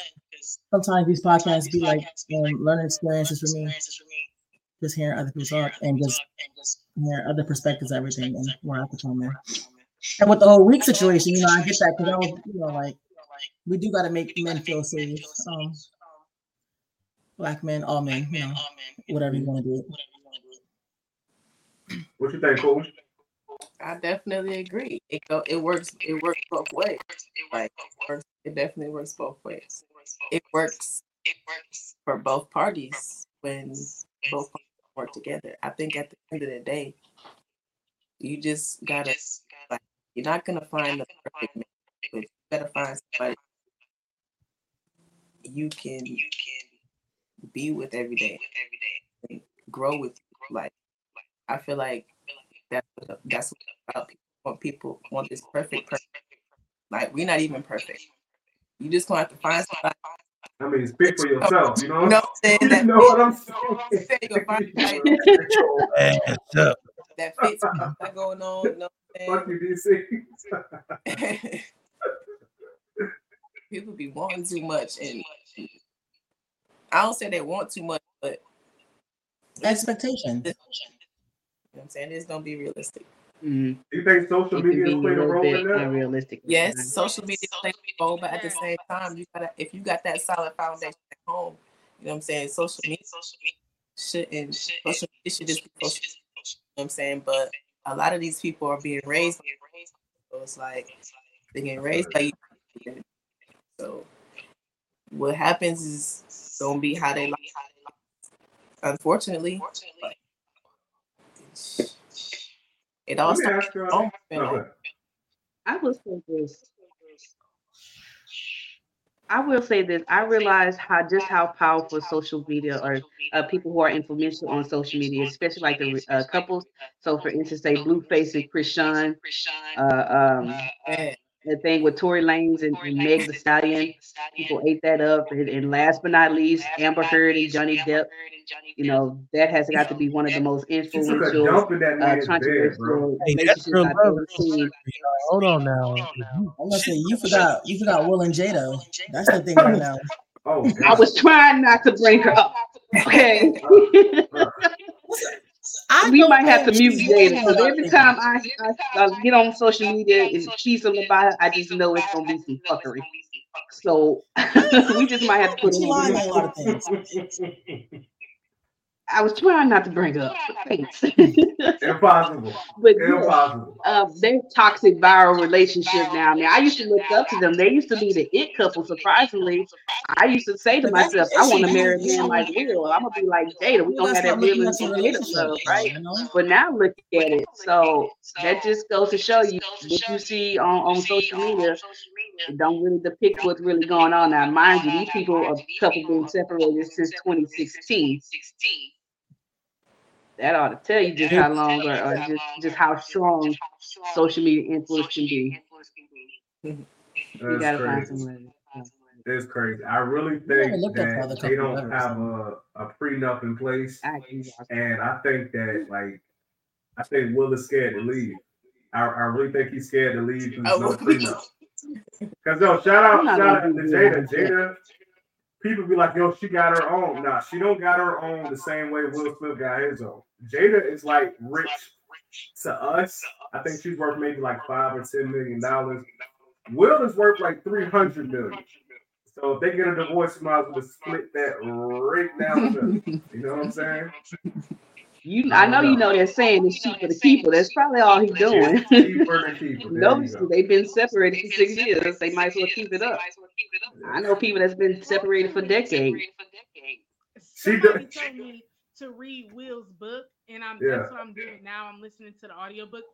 sometimes these podcasts be like um, learning experiences for me. Just hearing other people talk and just hearing other perspectives, everything, and where I can come in. And with the whole week situation, you know, I get that because I was, you know, like we do got to make men feel safe. Um, black men, all men, you know, whatever you want to do. What you think, Cole? I definitely agree. It go, it works. It works both ways. Like it, works, it definitely works both ways. It works. It works for both parties when both parties work together. I think at the end of the day, you just gotta. Like, you're not gonna find the perfect man, but you gotta find somebody you can be with every day, and grow with. Like I feel like that's what, that's what about people want. People want this perfect person. Like we're not even perfect. You just gonna have to find somebody. I mean, speak for yourself. You know, You know what I'm saying? You That know what I'm (laughs) saying? you'll find somebody Man, that fits what you got going on. You know Fuck what you, DC. I'm saying? (laughs) People be wanting too much, and I don't say they want too much, but Expectation. you know what I'm saying it's gonna be realistic. Mhm. You think social It media a played a role bit in that? unrealistic. Yes, social media plays a role, but at the same time, you gotta if you got that solid foundation at home, you know what I'm saying. Social media shouldn't social media should just be social. You know what I'm saying, but a lot of these people are being raised, so it's like they're getting raised by you. So what happens is gonna be how they like. Unfortunately, but it all Let me starts. ask you. at home, you No, know. go ahead. I will say this. I will say this. I realize how just how powerful social media or uh, people who are influential on social media, especially like the uh, couples. So, for instance, say Blueface and Chrisean, uh, um, Yeah. The thing with Tory Lanez and, and Meg The Stallion. People ate that up, and, and last but not least, Amber Heard and Johnny Depp. You know that has got to be one of the most She took a influential, dump in uh, man's bed, bro. controversial Hey, relationships I've ever seen. Hold on now. I'm gonna say you forgot you forgot Will and Jada. That's the thing right now. (laughs) Oh, I was trying not to bring her up. Okay. (laughs) I we might have to think mute she's Jada doing because every time. I, I, I get on social media and see something about her, I just know it's gonna be some fuckery. So (laughs) we just might have to put She it lying on (laughs) on a mute. lot of things. I was trying not to bring up. Thanks. Impossible. (laughs) but yeah, Impossible. uh, their toxic viral relationship now. I mean, I used to look up to them. They used to be the it couple. Surprisingly, I used to say to But that's the myself, I want to marry a man like Will. I'm gonna be like Jada. We you gonna have that real looking and at your Jada relationship, love, right? you know. But now look at it. So that just goes to show you what you see on, on social media. It don't really depict what's really going on now. Mind you, these people, a couple been separated since 2016. That ought to tell you just how long or, or just, just how uh, strong social media influence can be. (laughs) You gotta find crazy. some way. It's crazy. I really think looked up for that they don't ever, have a, a prenup in place. I And I think that like I think Will is scared to leave. I, I really think he's scared to leave because Oh, no (laughs) well, prenup. Because yo, shout out, shout out gonna Jada. Jada, people be like, yo, she got her own. Nah, she don't got her own the same way Will Smith got his own. Jada is like rich to us. I think she's worth maybe like five or ten million dollars. Will is worth like three hundred million. So if they get a divorce, you might as well split that right middle. You know what I'm saying? (laughs) You, I know you know they're saying it's cheaper for the her. That's probably all he's doing. It's cheaper cheaper. No, they've been separated for six years. They might as well keep it up. I know people that's been separated for decades. She Somebody told me to read Will's book, and I'm Yeah. that's what I'm doing now. I'm listening to the audiobook.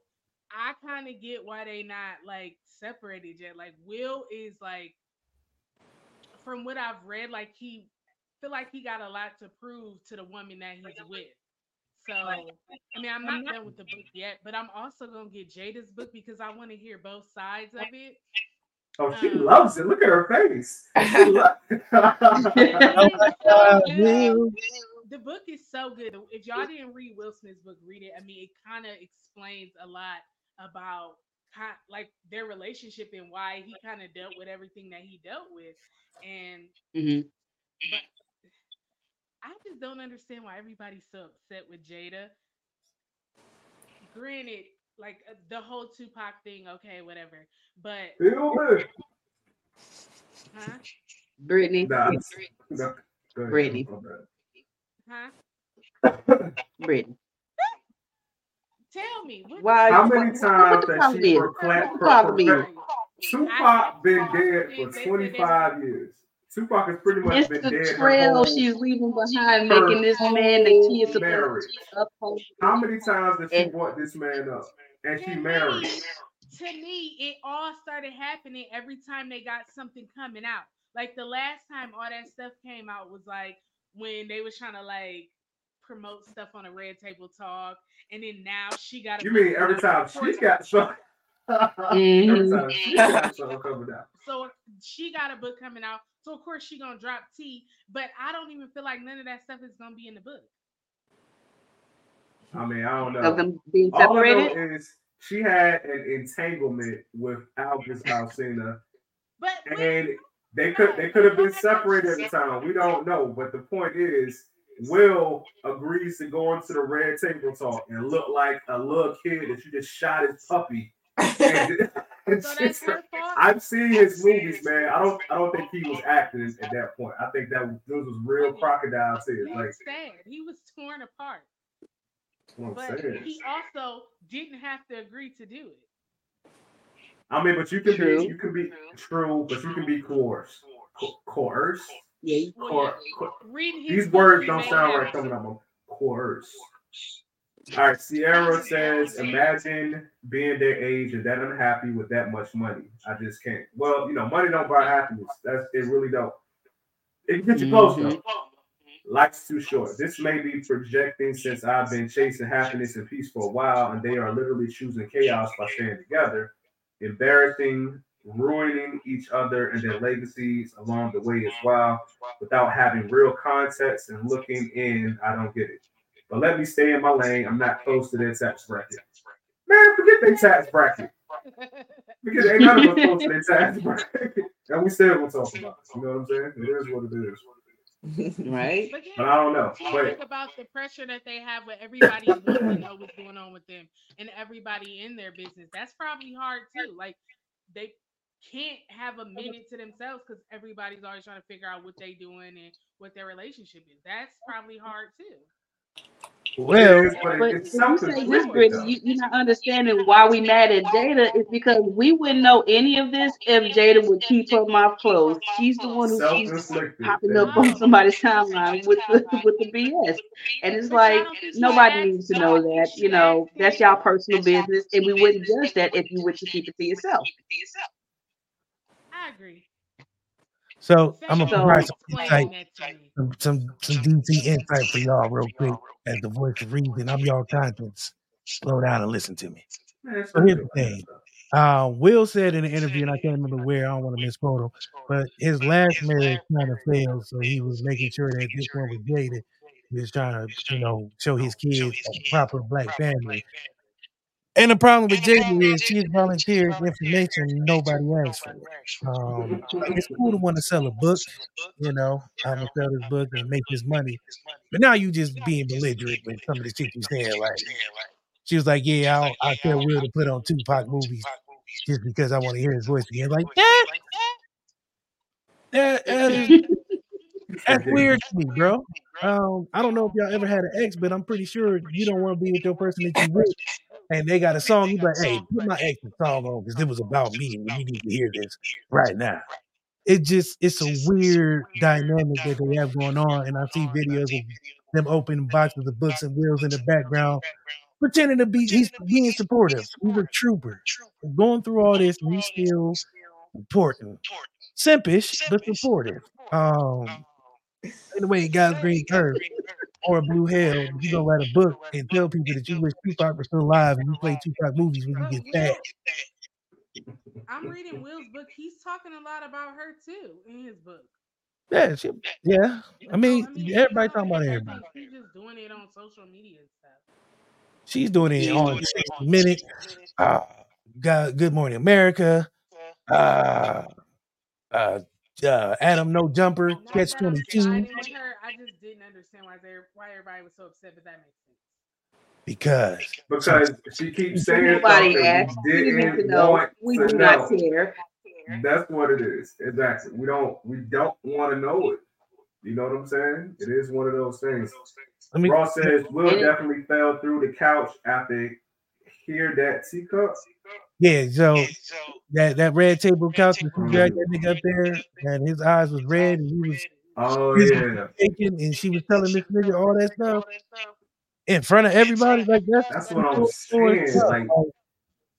I kind of get why they not like separated yet. Like Will is like, from what I've read, like he feel like he got a lot to prove to the woman that he's with. So I mean, I'm not done with the book yet, but I'm also gonna get Jada's book because I want to hear both sides of it. Oh, she Um, loves it. Look at her face. (laughs) She lo- Uh, (laughs) (laughs) the book is so good. If y'all didn't read Will Smith's book, read it. I mean, it kind of explains a lot about like their relationship and why he kind of dealt with everything that he dealt with, and Mhm. but I just don't understand why everybody's so upset with Jada. Granted, like uh, the whole Tupac thing, okay, whatever. But Feel me? huh? Brittany. Nah, no. Brittany. Huh? Brittany. Tell me. Why? How many times the that she is? proclaimed What the problem is? Right. Tupac been dead for they- they- 25 years. Tupac has pretty much It's been the dead her trail whole, she's leaving behind, making this man that she is whole supposed marriage. to. How many times did she And- brought this man up? And she married. me, to me, it all started happening every time they got something coming out. Like the last time all that stuff came out was like when they was trying to like promote stuff on a red table talk, and then now she got. a You mean every time (laughs) she got something? every Mhm. time she got something coming out. So she got a book coming out. So of course she gonna drop T, but I don't even feel like none of that stuff is gonna be in the book. I mean, I don't Of know. them being All I know is she had an entanglement with August Alsina, But when- and they could they could have been separated at the time. We don't know, but the point is, Will agrees to go into the red table talk and look like a little kid that you just shot his puppy. (laughs) And, and (laughs) so just- that's her fault. I've seen his movies, man. I don't I don't think he was acting at that point. I think that was, those was real crocodile tears. Like was sad. He was torn apart. that's what I'm But saying. he also didn't have to agree to do it. I mean, but you can True. be you can be true, but you can be coerced. Co- coerced. Yeah. you- Well, Coer- yeah, co- These words don't sound have right to. coming out of them. All right, Sierra says, imagine being their age and that unhappy with that much money. I just can't. Well, you know, money don't buy happiness. That's it really don't. It can get you close Mhm. though. Life's too short. This may be projecting since I've been chasing happiness and peace for a while, and they are literally choosing chaos by staying together, embarrassing, ruining each other and their legacies along the way as well, without having real context and looking in. I don't get it. But let me stay in my lane. I'm not close to their tax bracket. Man, forget their tax bracket. Because ain't none of us close to their tax bracket. (laughs) And we still gonna talk about it. You know what I'm saying? It is what it is. (laughs) Right. But yeah, But I don't know. But think about the pressure that they have with everybody wanting (laughs) to know what's going on with them and everybody in their business. That's probably hard too. Like they can't have a minute to themselves because everybody's always trying to figure out what they're doing and what their relationship is. That's probably hard too. Well, it is, but But it- you say this, different, Brittany, though. you, you're not understanding why we mad at Jada. Is because we wouldn't know any of this if Jada would keep her mouth closed. She's the one who keeps popping up on somebody's timeline with the with the BS, and it's like y'all don't think she nobody needs to know that. You know, that's him? y'all personal business, and we wouldn't judge that if you were to keep it to yourself. I agree. So I'm gonna provide some insight, that to me. some some, some DC insight for y'all real quick. As the voice of reason, I'm y'all conscience. Slow down and listen to me. So here's the thing. Uh, Will said in an interview, and I can't remember where. I don't want to misquote him, but his last marriage kind of failed, so he was making sure that this one was dated. He was trying to, you know, show his kids a proper black family. And the problem with Jada is she's volunteered information nobody asked for. Um, it's cool to want to sell a book, you know, I'm gonna sell this book and make this money. But now you just being belligerent with some of the shit you saying. Like she was like, "Yeah, I'll, I'll tell Will to put on Tupac movies just because I want to hear his voice again." Like that, that, that is, that's weird to me, bro. Um, I don't know if y'all ever had an ex, but I'm pretty sure you don't want to be with your person that you (laughs) with, and they got a song. You like, "Hey, put my ex's song on because it was about me, and you need to hear this right now." It just it's a weird dynamic that they have going on, and I see videos of them opening boxes of books and wheels in the background, pretending to be he's being supportive. He's a trooper, going through all this, and he's still important, simpish but supportive. Um, in the way God's green earth or a blue hell, you gonna write a book and tell people that you wish Tupac was still alive and you play Tupac movies when you get Will, fat. I'm reading Will's book. He's talking a lot about her too in his book. Yeah, she, yeah. I So, mean, everybody talking about everybody. She's just doing it on social media and stuff. She's doing it on 60 Minutes. Uh, God, Good Morning America, uh, uh, uh, Adam No Jumper, Not Catch that I'm Twenty siding Two, with her. I just didn't understand why they why everybody was so upset, but that makes sense. because Because she keeps saying Nobody asked. we We need to didn't know. want We to do know. not care. That's what it is. Exactly. We don't we don't want to know it. You know what I'm saying? It is one of those things. let me Ross says Will And it- definitely fell through the couch after hear that teacup. Yeah. So that that red table couch, she dragged that nigga up there, and his eyes was red, and he oh, was Oh he yeah. shaking, and she was telling this nigga all that stuff in front of everybody. Like that's That's what I'm saying. Like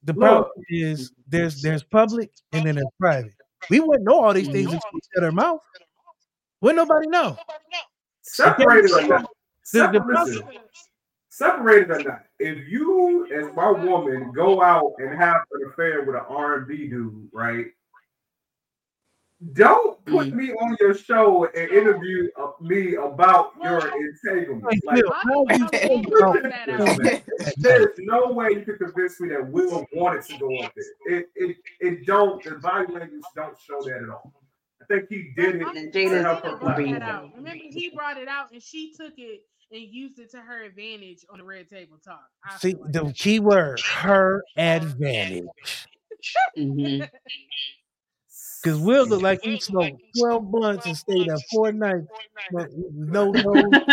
the Look. problem is there's there's public and then there's private. We wouldn't know all these things if she shut her mouth. Wouldn't nobody know. separated or not. The- the Separ- listen, separated or not. If you as my woman go out and have an affair with an R&B dude, right? Don't put Mm. me on your show and interview uh, me about your entanglement. Like, Phil, Why how would you you think put about that out? that? There's no way you can convince me that we Will wanted to go up there. It it it don't the body language don't show that at all. I think he did it And to Jada's help her Tina brought agreeing. that platform. out. Remember, he brought it out, and she took it and used it to her advantage on the red table talk. I See like. the key word, (laughs) her advantage. (laughs) Mhm. Because Will looked like he smoked 12 blunts and stayed up four nights but no no (laughs)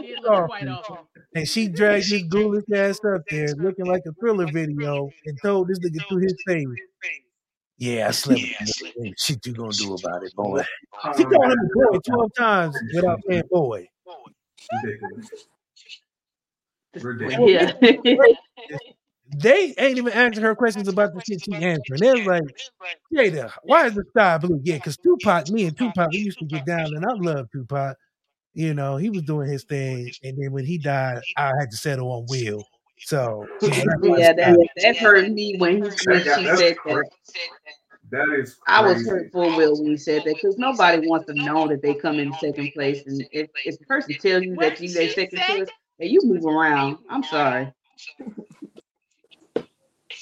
He did look quite awful. and she dragged his ghoulish ass up there looking like a thriller video and told this nigga through his face, Yeah, I slept with you. Ain't Shit you gonna do about it, boy. She called him a boy 12 times without saying boy. Ridiculous. (laughs) Yeah. Ridiculous. They ain't even asking her questions about the shit she answering. They was like, Jada, why is the sky blue? Yeah, because Tupac, me and Tupac, we used to get down, and I love Tupac. You know, he was doing his thing, and then when he died, I had to settle on Will. So, you know, that's why yeah, that, that hurt me when, he, when she said that. That is I was crazy. hurt for Will when he said that because nobody wants to know that they come in second place. And if, if the person tells you that you they second place, and you move around, I'm sorry.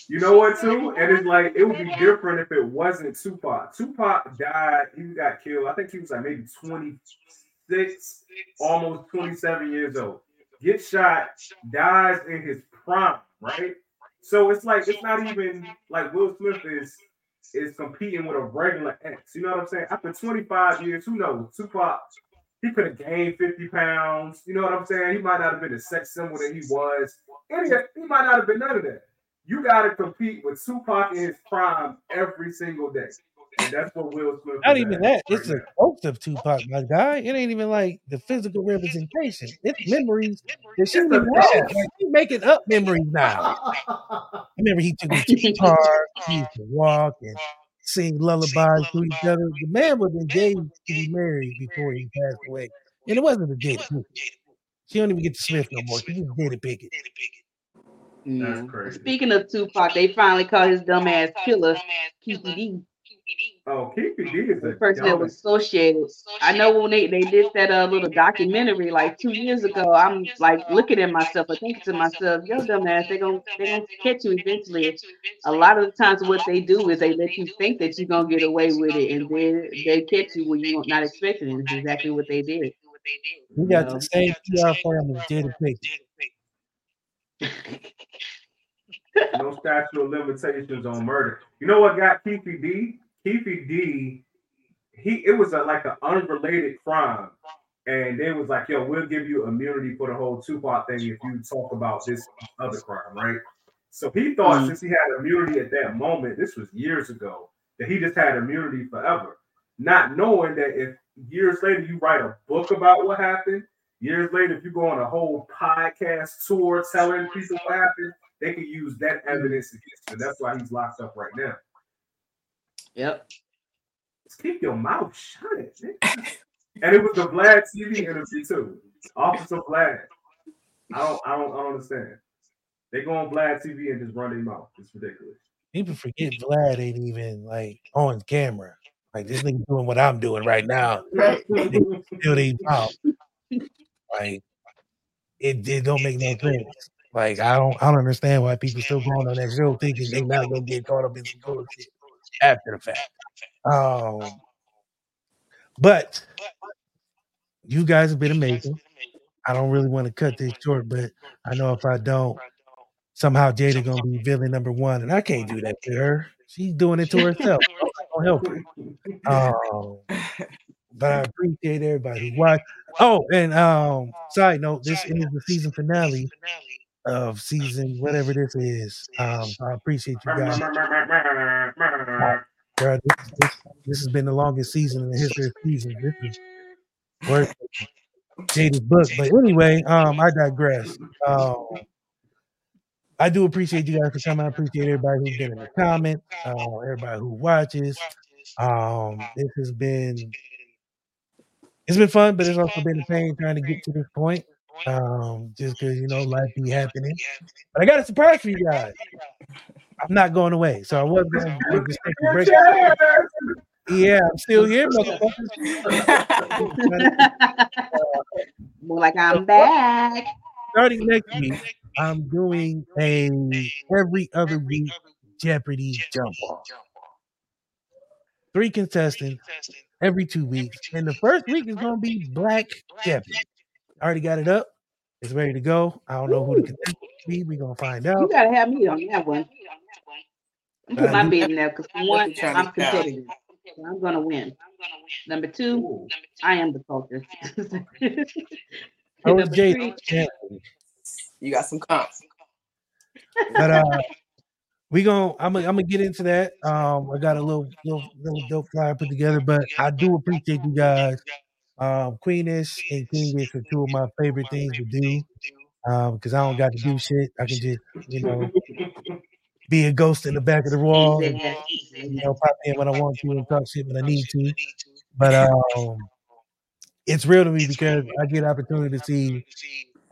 You know what too? And it's like it would be different if it wasn't Tupac. Tupac died, he got killed. I think he was like maybe 26, almost 27 years old. Gets shot, dies in his prime, right? So it's like it's not even like Will Smith is is competing with a regular ex. You know what I'm saying? After 25 years, who knows? Tupac, he could have gained 50 pounds. You know what I'm saying? He might not have been the sex symbol that he was. He, he might not have been none of that. You got to compete with Tupac in his prime every single day. And that's what Will Smith Not even that. right It's a now. ghost of Tupac, my guy. It ain't even like the physical representation. It's memories that she It's didn't even have. Like, he making up memories now. I (laughs) remember he took me to the park. He used to walk and sing lullabies to each other. The man was engaged to be married before he passed away. And it wasn't a Jada Pinkett. She don't even get to Smith no more. She just Jada Pinkett. Yeah. crazy. Speaking of Tupac, they finally caught his dumbass killer, Keffe D, Oh, Keffe D is the a person that was associated. I know when they, they did that uh, little documentary like two years ago, I'm like looking at myself and thinking to myself, yo, dumbass, they gonna they gonna catch you eventually. A lot of the times, what they do is they let you think that you're gonna get away with it, and then they catch you when you're not expecting it. It's exactly what they did. We got No. the same PR firm as Jada Pinkett. no statute of limitations on murder. You know what got Keffe D? He it was a, like an unrelated crime, and they was like, "Yo, we'll give you immunity for the whole Tupac thing if you talk about this other crime, right?" So he thought Mhm. since he had immunity at that moment, this was years ago, that he just had immunity forever, not knowing that if years later you write a book about what happened, years later if you go on a whole podcast tour telling people what happened, they could use that evidence against you. That's why he's locked up right now. Yep. Just keep your mouth shut. nigga. and it was the Vlad TV interview too. Officer Vlad. I don't, I don't, I don't understand. They go on Vlad TV and just run their mouth. It's ridiculous. People forget Vlad ain't even like on camera. Like this nigga doing what I'm doing right now. Right. Still they mouth. Like it, it don't make no sense. Like I don't I don't understand why people still going on that show thinking they not gonna get caught up in some bullshit after the fact. Um, but you guys have been amazing. I don't really want to cut this short, but I know if I don't, somehow Jada gonna be villain number one, and I can't do that to her. She's doing it to herself. I'm not help her. Um, but I appreciate everybody who watched. Oh, and um, side note, this is the season finale of season whatever this is. Um, I appreciate you guys. (laughs) Girl, this, this, this has been the longest season in the history of seasons. This is worse than Jada's book. But anyway, um, I digress. Um, I do appreciate you guys for coming. I appreciate everybody who's been in the comments, uh, everybody who watches. Um, this has been it's been fun, but it's also been a pain trying to get to this point. Um, just because you know life be happening. But I got a surprise for you guys. I'm not going away, so I was going to just take a break. Yeah, I'm still here, motherfuckers. (laughs) More like I'm back. Starting next week, I'm doing a every other week Jeopardy jump off. Three contestants every two weeks, and the first week is going to be Black Jeopardy. I already got it up. It's ready to go. I don't know who the contestant will be. We're gonna find out. You gotta have me on that one. I'm put my bid in there because one, trying I'm to count. competitive. So I'm gonna win. Number two, I am the culture. I was Number Jada. You got some comps. But uh we going I'm gonna I'm gonna get into that. Um I got a little little little dope flyer put together, but I do appreciate you guys. Um Queenish and Kingish are two of my favorite things to do. Um, because I don't got to do shit. I can just, you (laughs) know, be a ghost in the back of the wall and you know, pop in when I want to and talk shit when I need to. But (laughs) um, it's real to me because I get opportunity to see,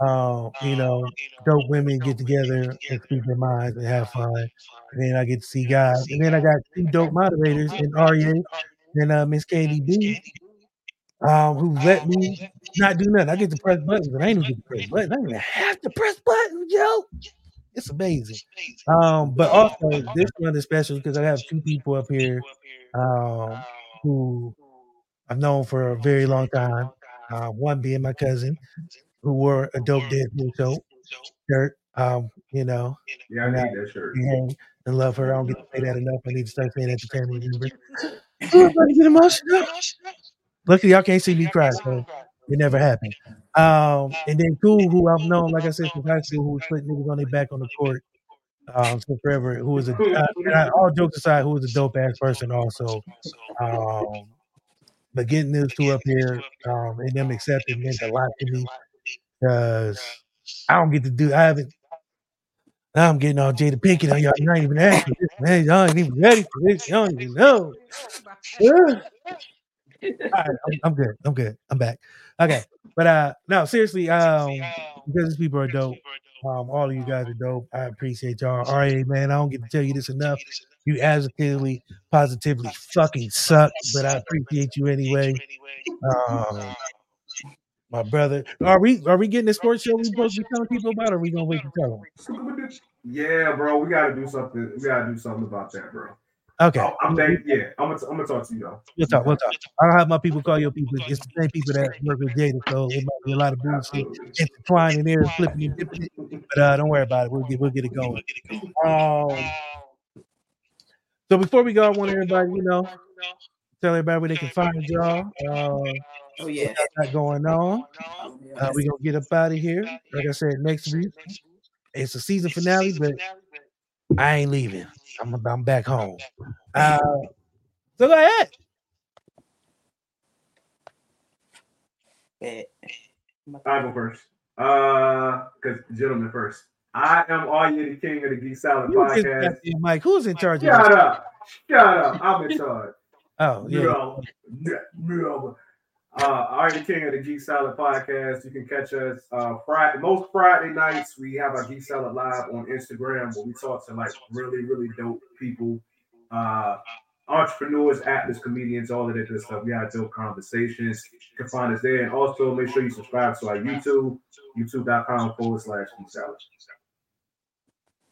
um, you know, dope women get together and speak their minds and have fun. And then I get to see guys, and then I got two dope moderators in ARyee and uh, Miss Katie B. Um, who let me not do nothing. I get to press buttons, and I ain't even get to press buttons. I don't even have to press buttons, yo. It's amazing. Um, but also this one is special because I have two people up here um, who I've known for a very long time. Uh, one being my cousin, who wore a dope Deadpool show shirt. Um, you know, Yeah, I need that shirt. and, and love her. I don't get to say that enough. I need to start saying that to family members. I'm about to get emotional. Luckily, y'all can't see me cry, so it never happened. Um, and then Cool, who I've known, like I said, since high school, who was putting niggas on their back on the court um, so forever, who was a, uh, all jokes aside, who was a dope ass person also. Um, but getting those two up here um, and them accepting meant a lot to me because I don't get to do, I haven't, now I'm getting all Jada Pinkett on y'all. You ain't even asking this, man. Y'all ain't even ready for this. Y'all don't even know. (laughs) Ugh. I'm, I'm good. I'm good. I'm back. Okay, but uh, no, seriously, um, because these people are dope. Um, all of you guys are dope. I appreciate y'all. All right, man. I don't get to tell you this enough. You absolutely, positively fucking suck, but I appreciate you anyway. Um, my brother, are we are we getting a sports show we supposed to be telling people about, or are we gonna wait to tell them? Yeah, bro, we gotta do something. We gotta do something about that, bro. Okay, I'm, I'm thank- yeah, I'm gonna, I'm gonna talk to you though. we'll talk. We'll talk. I don't have my people call your people. It's the same people that work with Jada, so it might be a lot of bullshit intertwined in there, flipping and dipping. But uh, don't worry about it. We'll get we'll get it going. Um, so before we go, I want everybody, you know, tell everybody where they can find y'all. Uh, Oh yeah. what got going on. Uh, we gonna get up out of here. Like I said, next week it's a season finale, but I ain't leaving. I'm I'm back home. Uh, so go ahead. Bet. I go first. Uh, because gentlemen first. I am ARyee the king of the Geek Salad You podcast. got Mike. Who's in charge Shut this? up. Shut up. I'm in charge. (laughs) Oh, yeah. No, no. Uh, ARyee, king of the Geek Salad podcast. You can catch us uh Friday. Most Friday nights we have our Geek Salad live on Instagram where we talk to like really, really dope people. Uh entrepreneurs, actors, comedians, all of that good stuff. We have dope conversations. You can find us there. And also make sure you subscribe to our YouTube, youtube.com forward slash geek salad.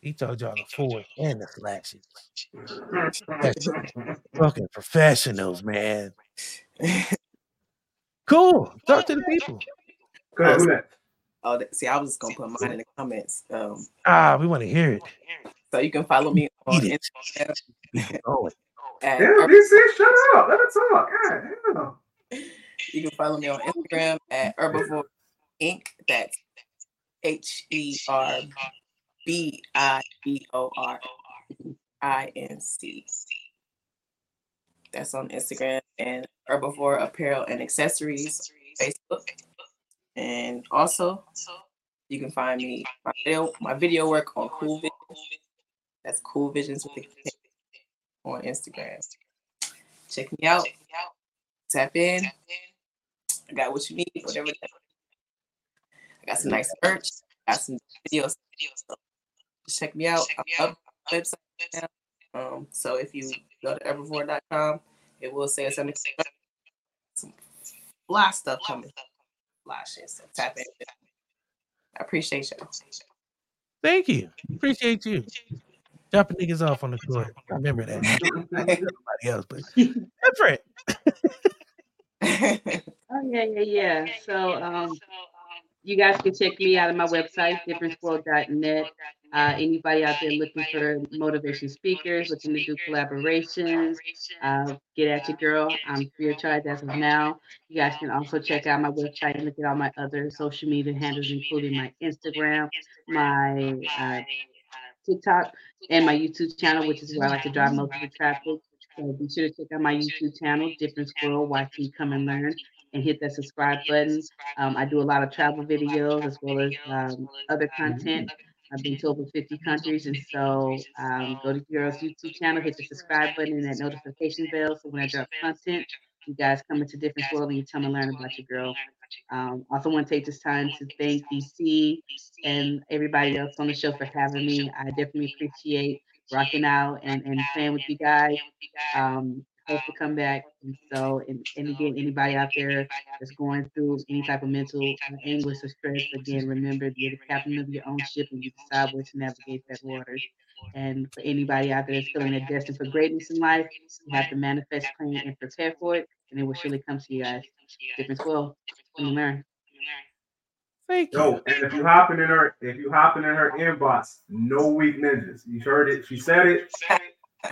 He told y'all the fours and the slashes. (laughs) Fucking professionals, man. (laughs) Cool. Talk to the people. Go ahead, who? Oh, see, I was gonna put mine in the comments. Um, Ah, we want to hear it. so you can follow me on Eat. Instagram (laughs) Oh, (laughs) at Damn, DC, shut up. Let her talk. God damn. You can follow me on Instagram at Herbivore Inc. That's H E R B I B O R I N C. That's on Instagram and Herbivore Apparel and Accessories Facebook. And also, you can find me my video, my video work on Cool Visions. That's Cool Visions with the on Instagram. Check me out. Tap in. I got what you need, whatever. I got some nice merch. Got some videos. Check me out. Website. Um, so if you go to herbivore.com, it will say it's under some fly stuff coming. Fly shit. So tap in. I appreciate y'all. thank you. Appreciate you. Dropping niggas off on the court. Remember that. I hate everybody else, but different. (laughs) Oh yeah, yeah, yeah. So um, you guys can check me out on my website, differenceworld.net. Uh, anybody out there looking for motivation speakers, looking to do collaborations, uh, get at your girl. I'm free charge as of now. You guys can also check out my website and look at all my other social media handles, including my Instagram, my uh, TikTok, and my YouTube channel, which is where I like to drive most of the traffic. So be sure to check out my YouTube channel, Different World, YT Come and Learn, and hit that subscribe button. Um, I do a lot of travel videos as well as um, other content. I've been to over 50 countries, and so um, go to girl's YouTube channel, hit the subscribe button and that notification bell, so when I drop content, you guys come into Different World and you come and learn about your girl. Um, also, want to take this time to thank DC and everybody else on the show for having me. I definitely appreciate rocking out and, and playing with you guys. Um, hope to come back. And so, and, and again, anybody out there that's going through any type of mental anguish or stress, again, remember you're the captain of your own ship and you decide where to navigate that water. And for anybody out there that's feeling they're destined for greatness in life, you have to manifest, plan, and prepare for it, and it will surely come to you guys. Different World. Come and learn. Thank you. Yo, and if you hopping in her, if you hopping in her inbox, no weak ninjas. You heard it. She said it.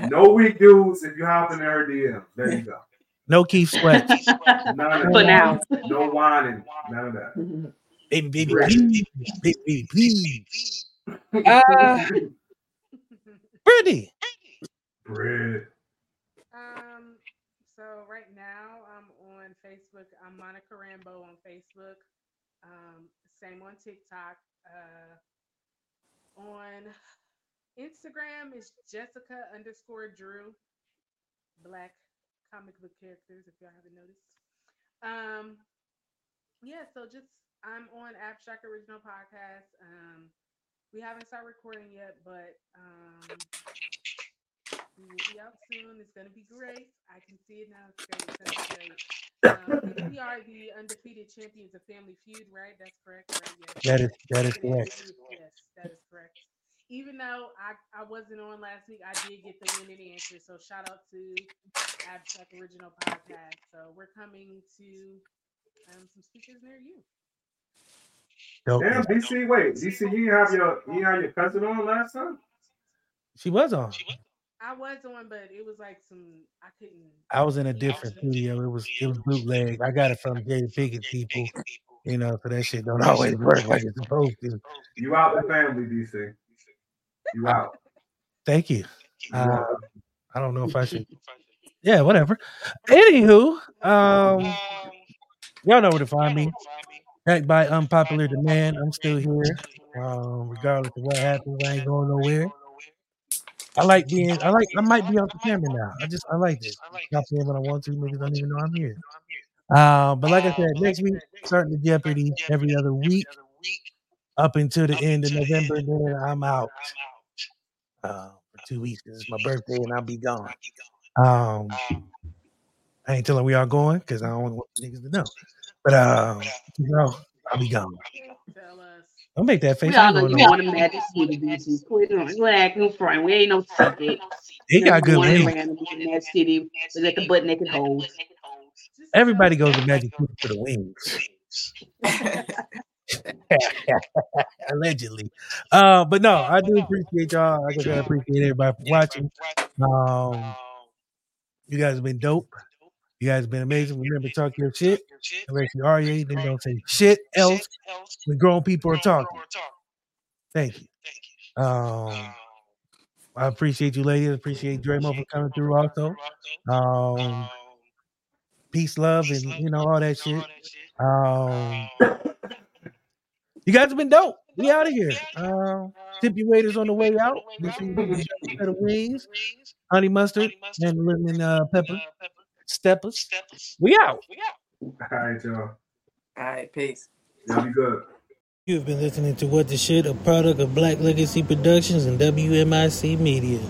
No weak dudes. If you hopping in her DM, there you go. No Keith Sweat. (laughs) None of For that. now. No whining. None of that. baby, baby, Right. please. Baby, baby, please. Uh, Brittany. Bread. Um, so right now I'm on Facebook. I'm Monica Rambeau on Facebook. Um, same on TikTok. Uh, on Instagram is Jessica underscore Drew. Black comic book characters, if y'all haven't noticed. Um, yeah, so just I'm on Abstract Original Podcast. Um, we haven't started recording yet, but um, we will be out soon. It's gonna be great. I can see it now. It's great. It's great. Um, we are the undefeated champions of Family Feud, right? That's correct, right? Yes. That is that is correct. Yes, that is correct. Even though I, I wasn't on last week, I did get the winning answer. So shout out to Abstract Original Podcast. So we're coming to um, some speakers near you. Dope. Damn, DC. Wait, DC. You didn't have your you didn't have your cousin on last time. She was on. I was on, but it was like some I couldn't. I was in a different studio. It was it was bootleg. I got it from Jada Pinkett people. You know, so that shit don't always (laughs) work like it's supposed to. You out the family, DC. You out. Thank you. You Uh. I don't know if I should. Yeah, whatever. Anywho, um, y'all know where to find me. Back by unpopular demand. I'm still here. Um, regardless of what happens, I ain't going nowhere. I like being. I like. I might be off the camera now. I just. I like this. Stop saying when I want to. Niggas don't even know I'm here. Um, but like I said, next week starting the Jeopardy every other week up until the end of November. Then I'm out uh, for two weeks. 'cause it's my birthday and I'll be gone. Um, I ain't telling we are going because I don't want the niggas to know. But um, you know, I'll be gone. Tell us. Don't make that face. We I all ain't know going you no. want to Magic City, DC. Quit on you acting front. We ain't no secret. He You got good born in wings. Atlanta, in Magic City, we let the butt naked hoes. Everybody goes to Magic City for the wings. (laughs) (laughs) (laughs) Allegedly. Uh, but no, I do appreciate y'all. I I appreciate everybody for watching. Um, you guys have been dope. You guys have been amazing. Remember, talk your shit. Unless you are, you then don't say shit else when grown people are talking. Thank you. Um, I appreciate you, ladies. Appreciate Dramo for coming through also. Um, peace, love, and you know all that shit. Um, you guys have been dope. We out of here. Um, tip your waiters on the way out. Make sure you get a set of wings, honey mustard, and lemon uh, pepper steppers. We out. We out. All right, y'all. All right, peace. Y'all be good. You've been listening to What the Shit, a product of Black Legacy Productions and WMIC Media.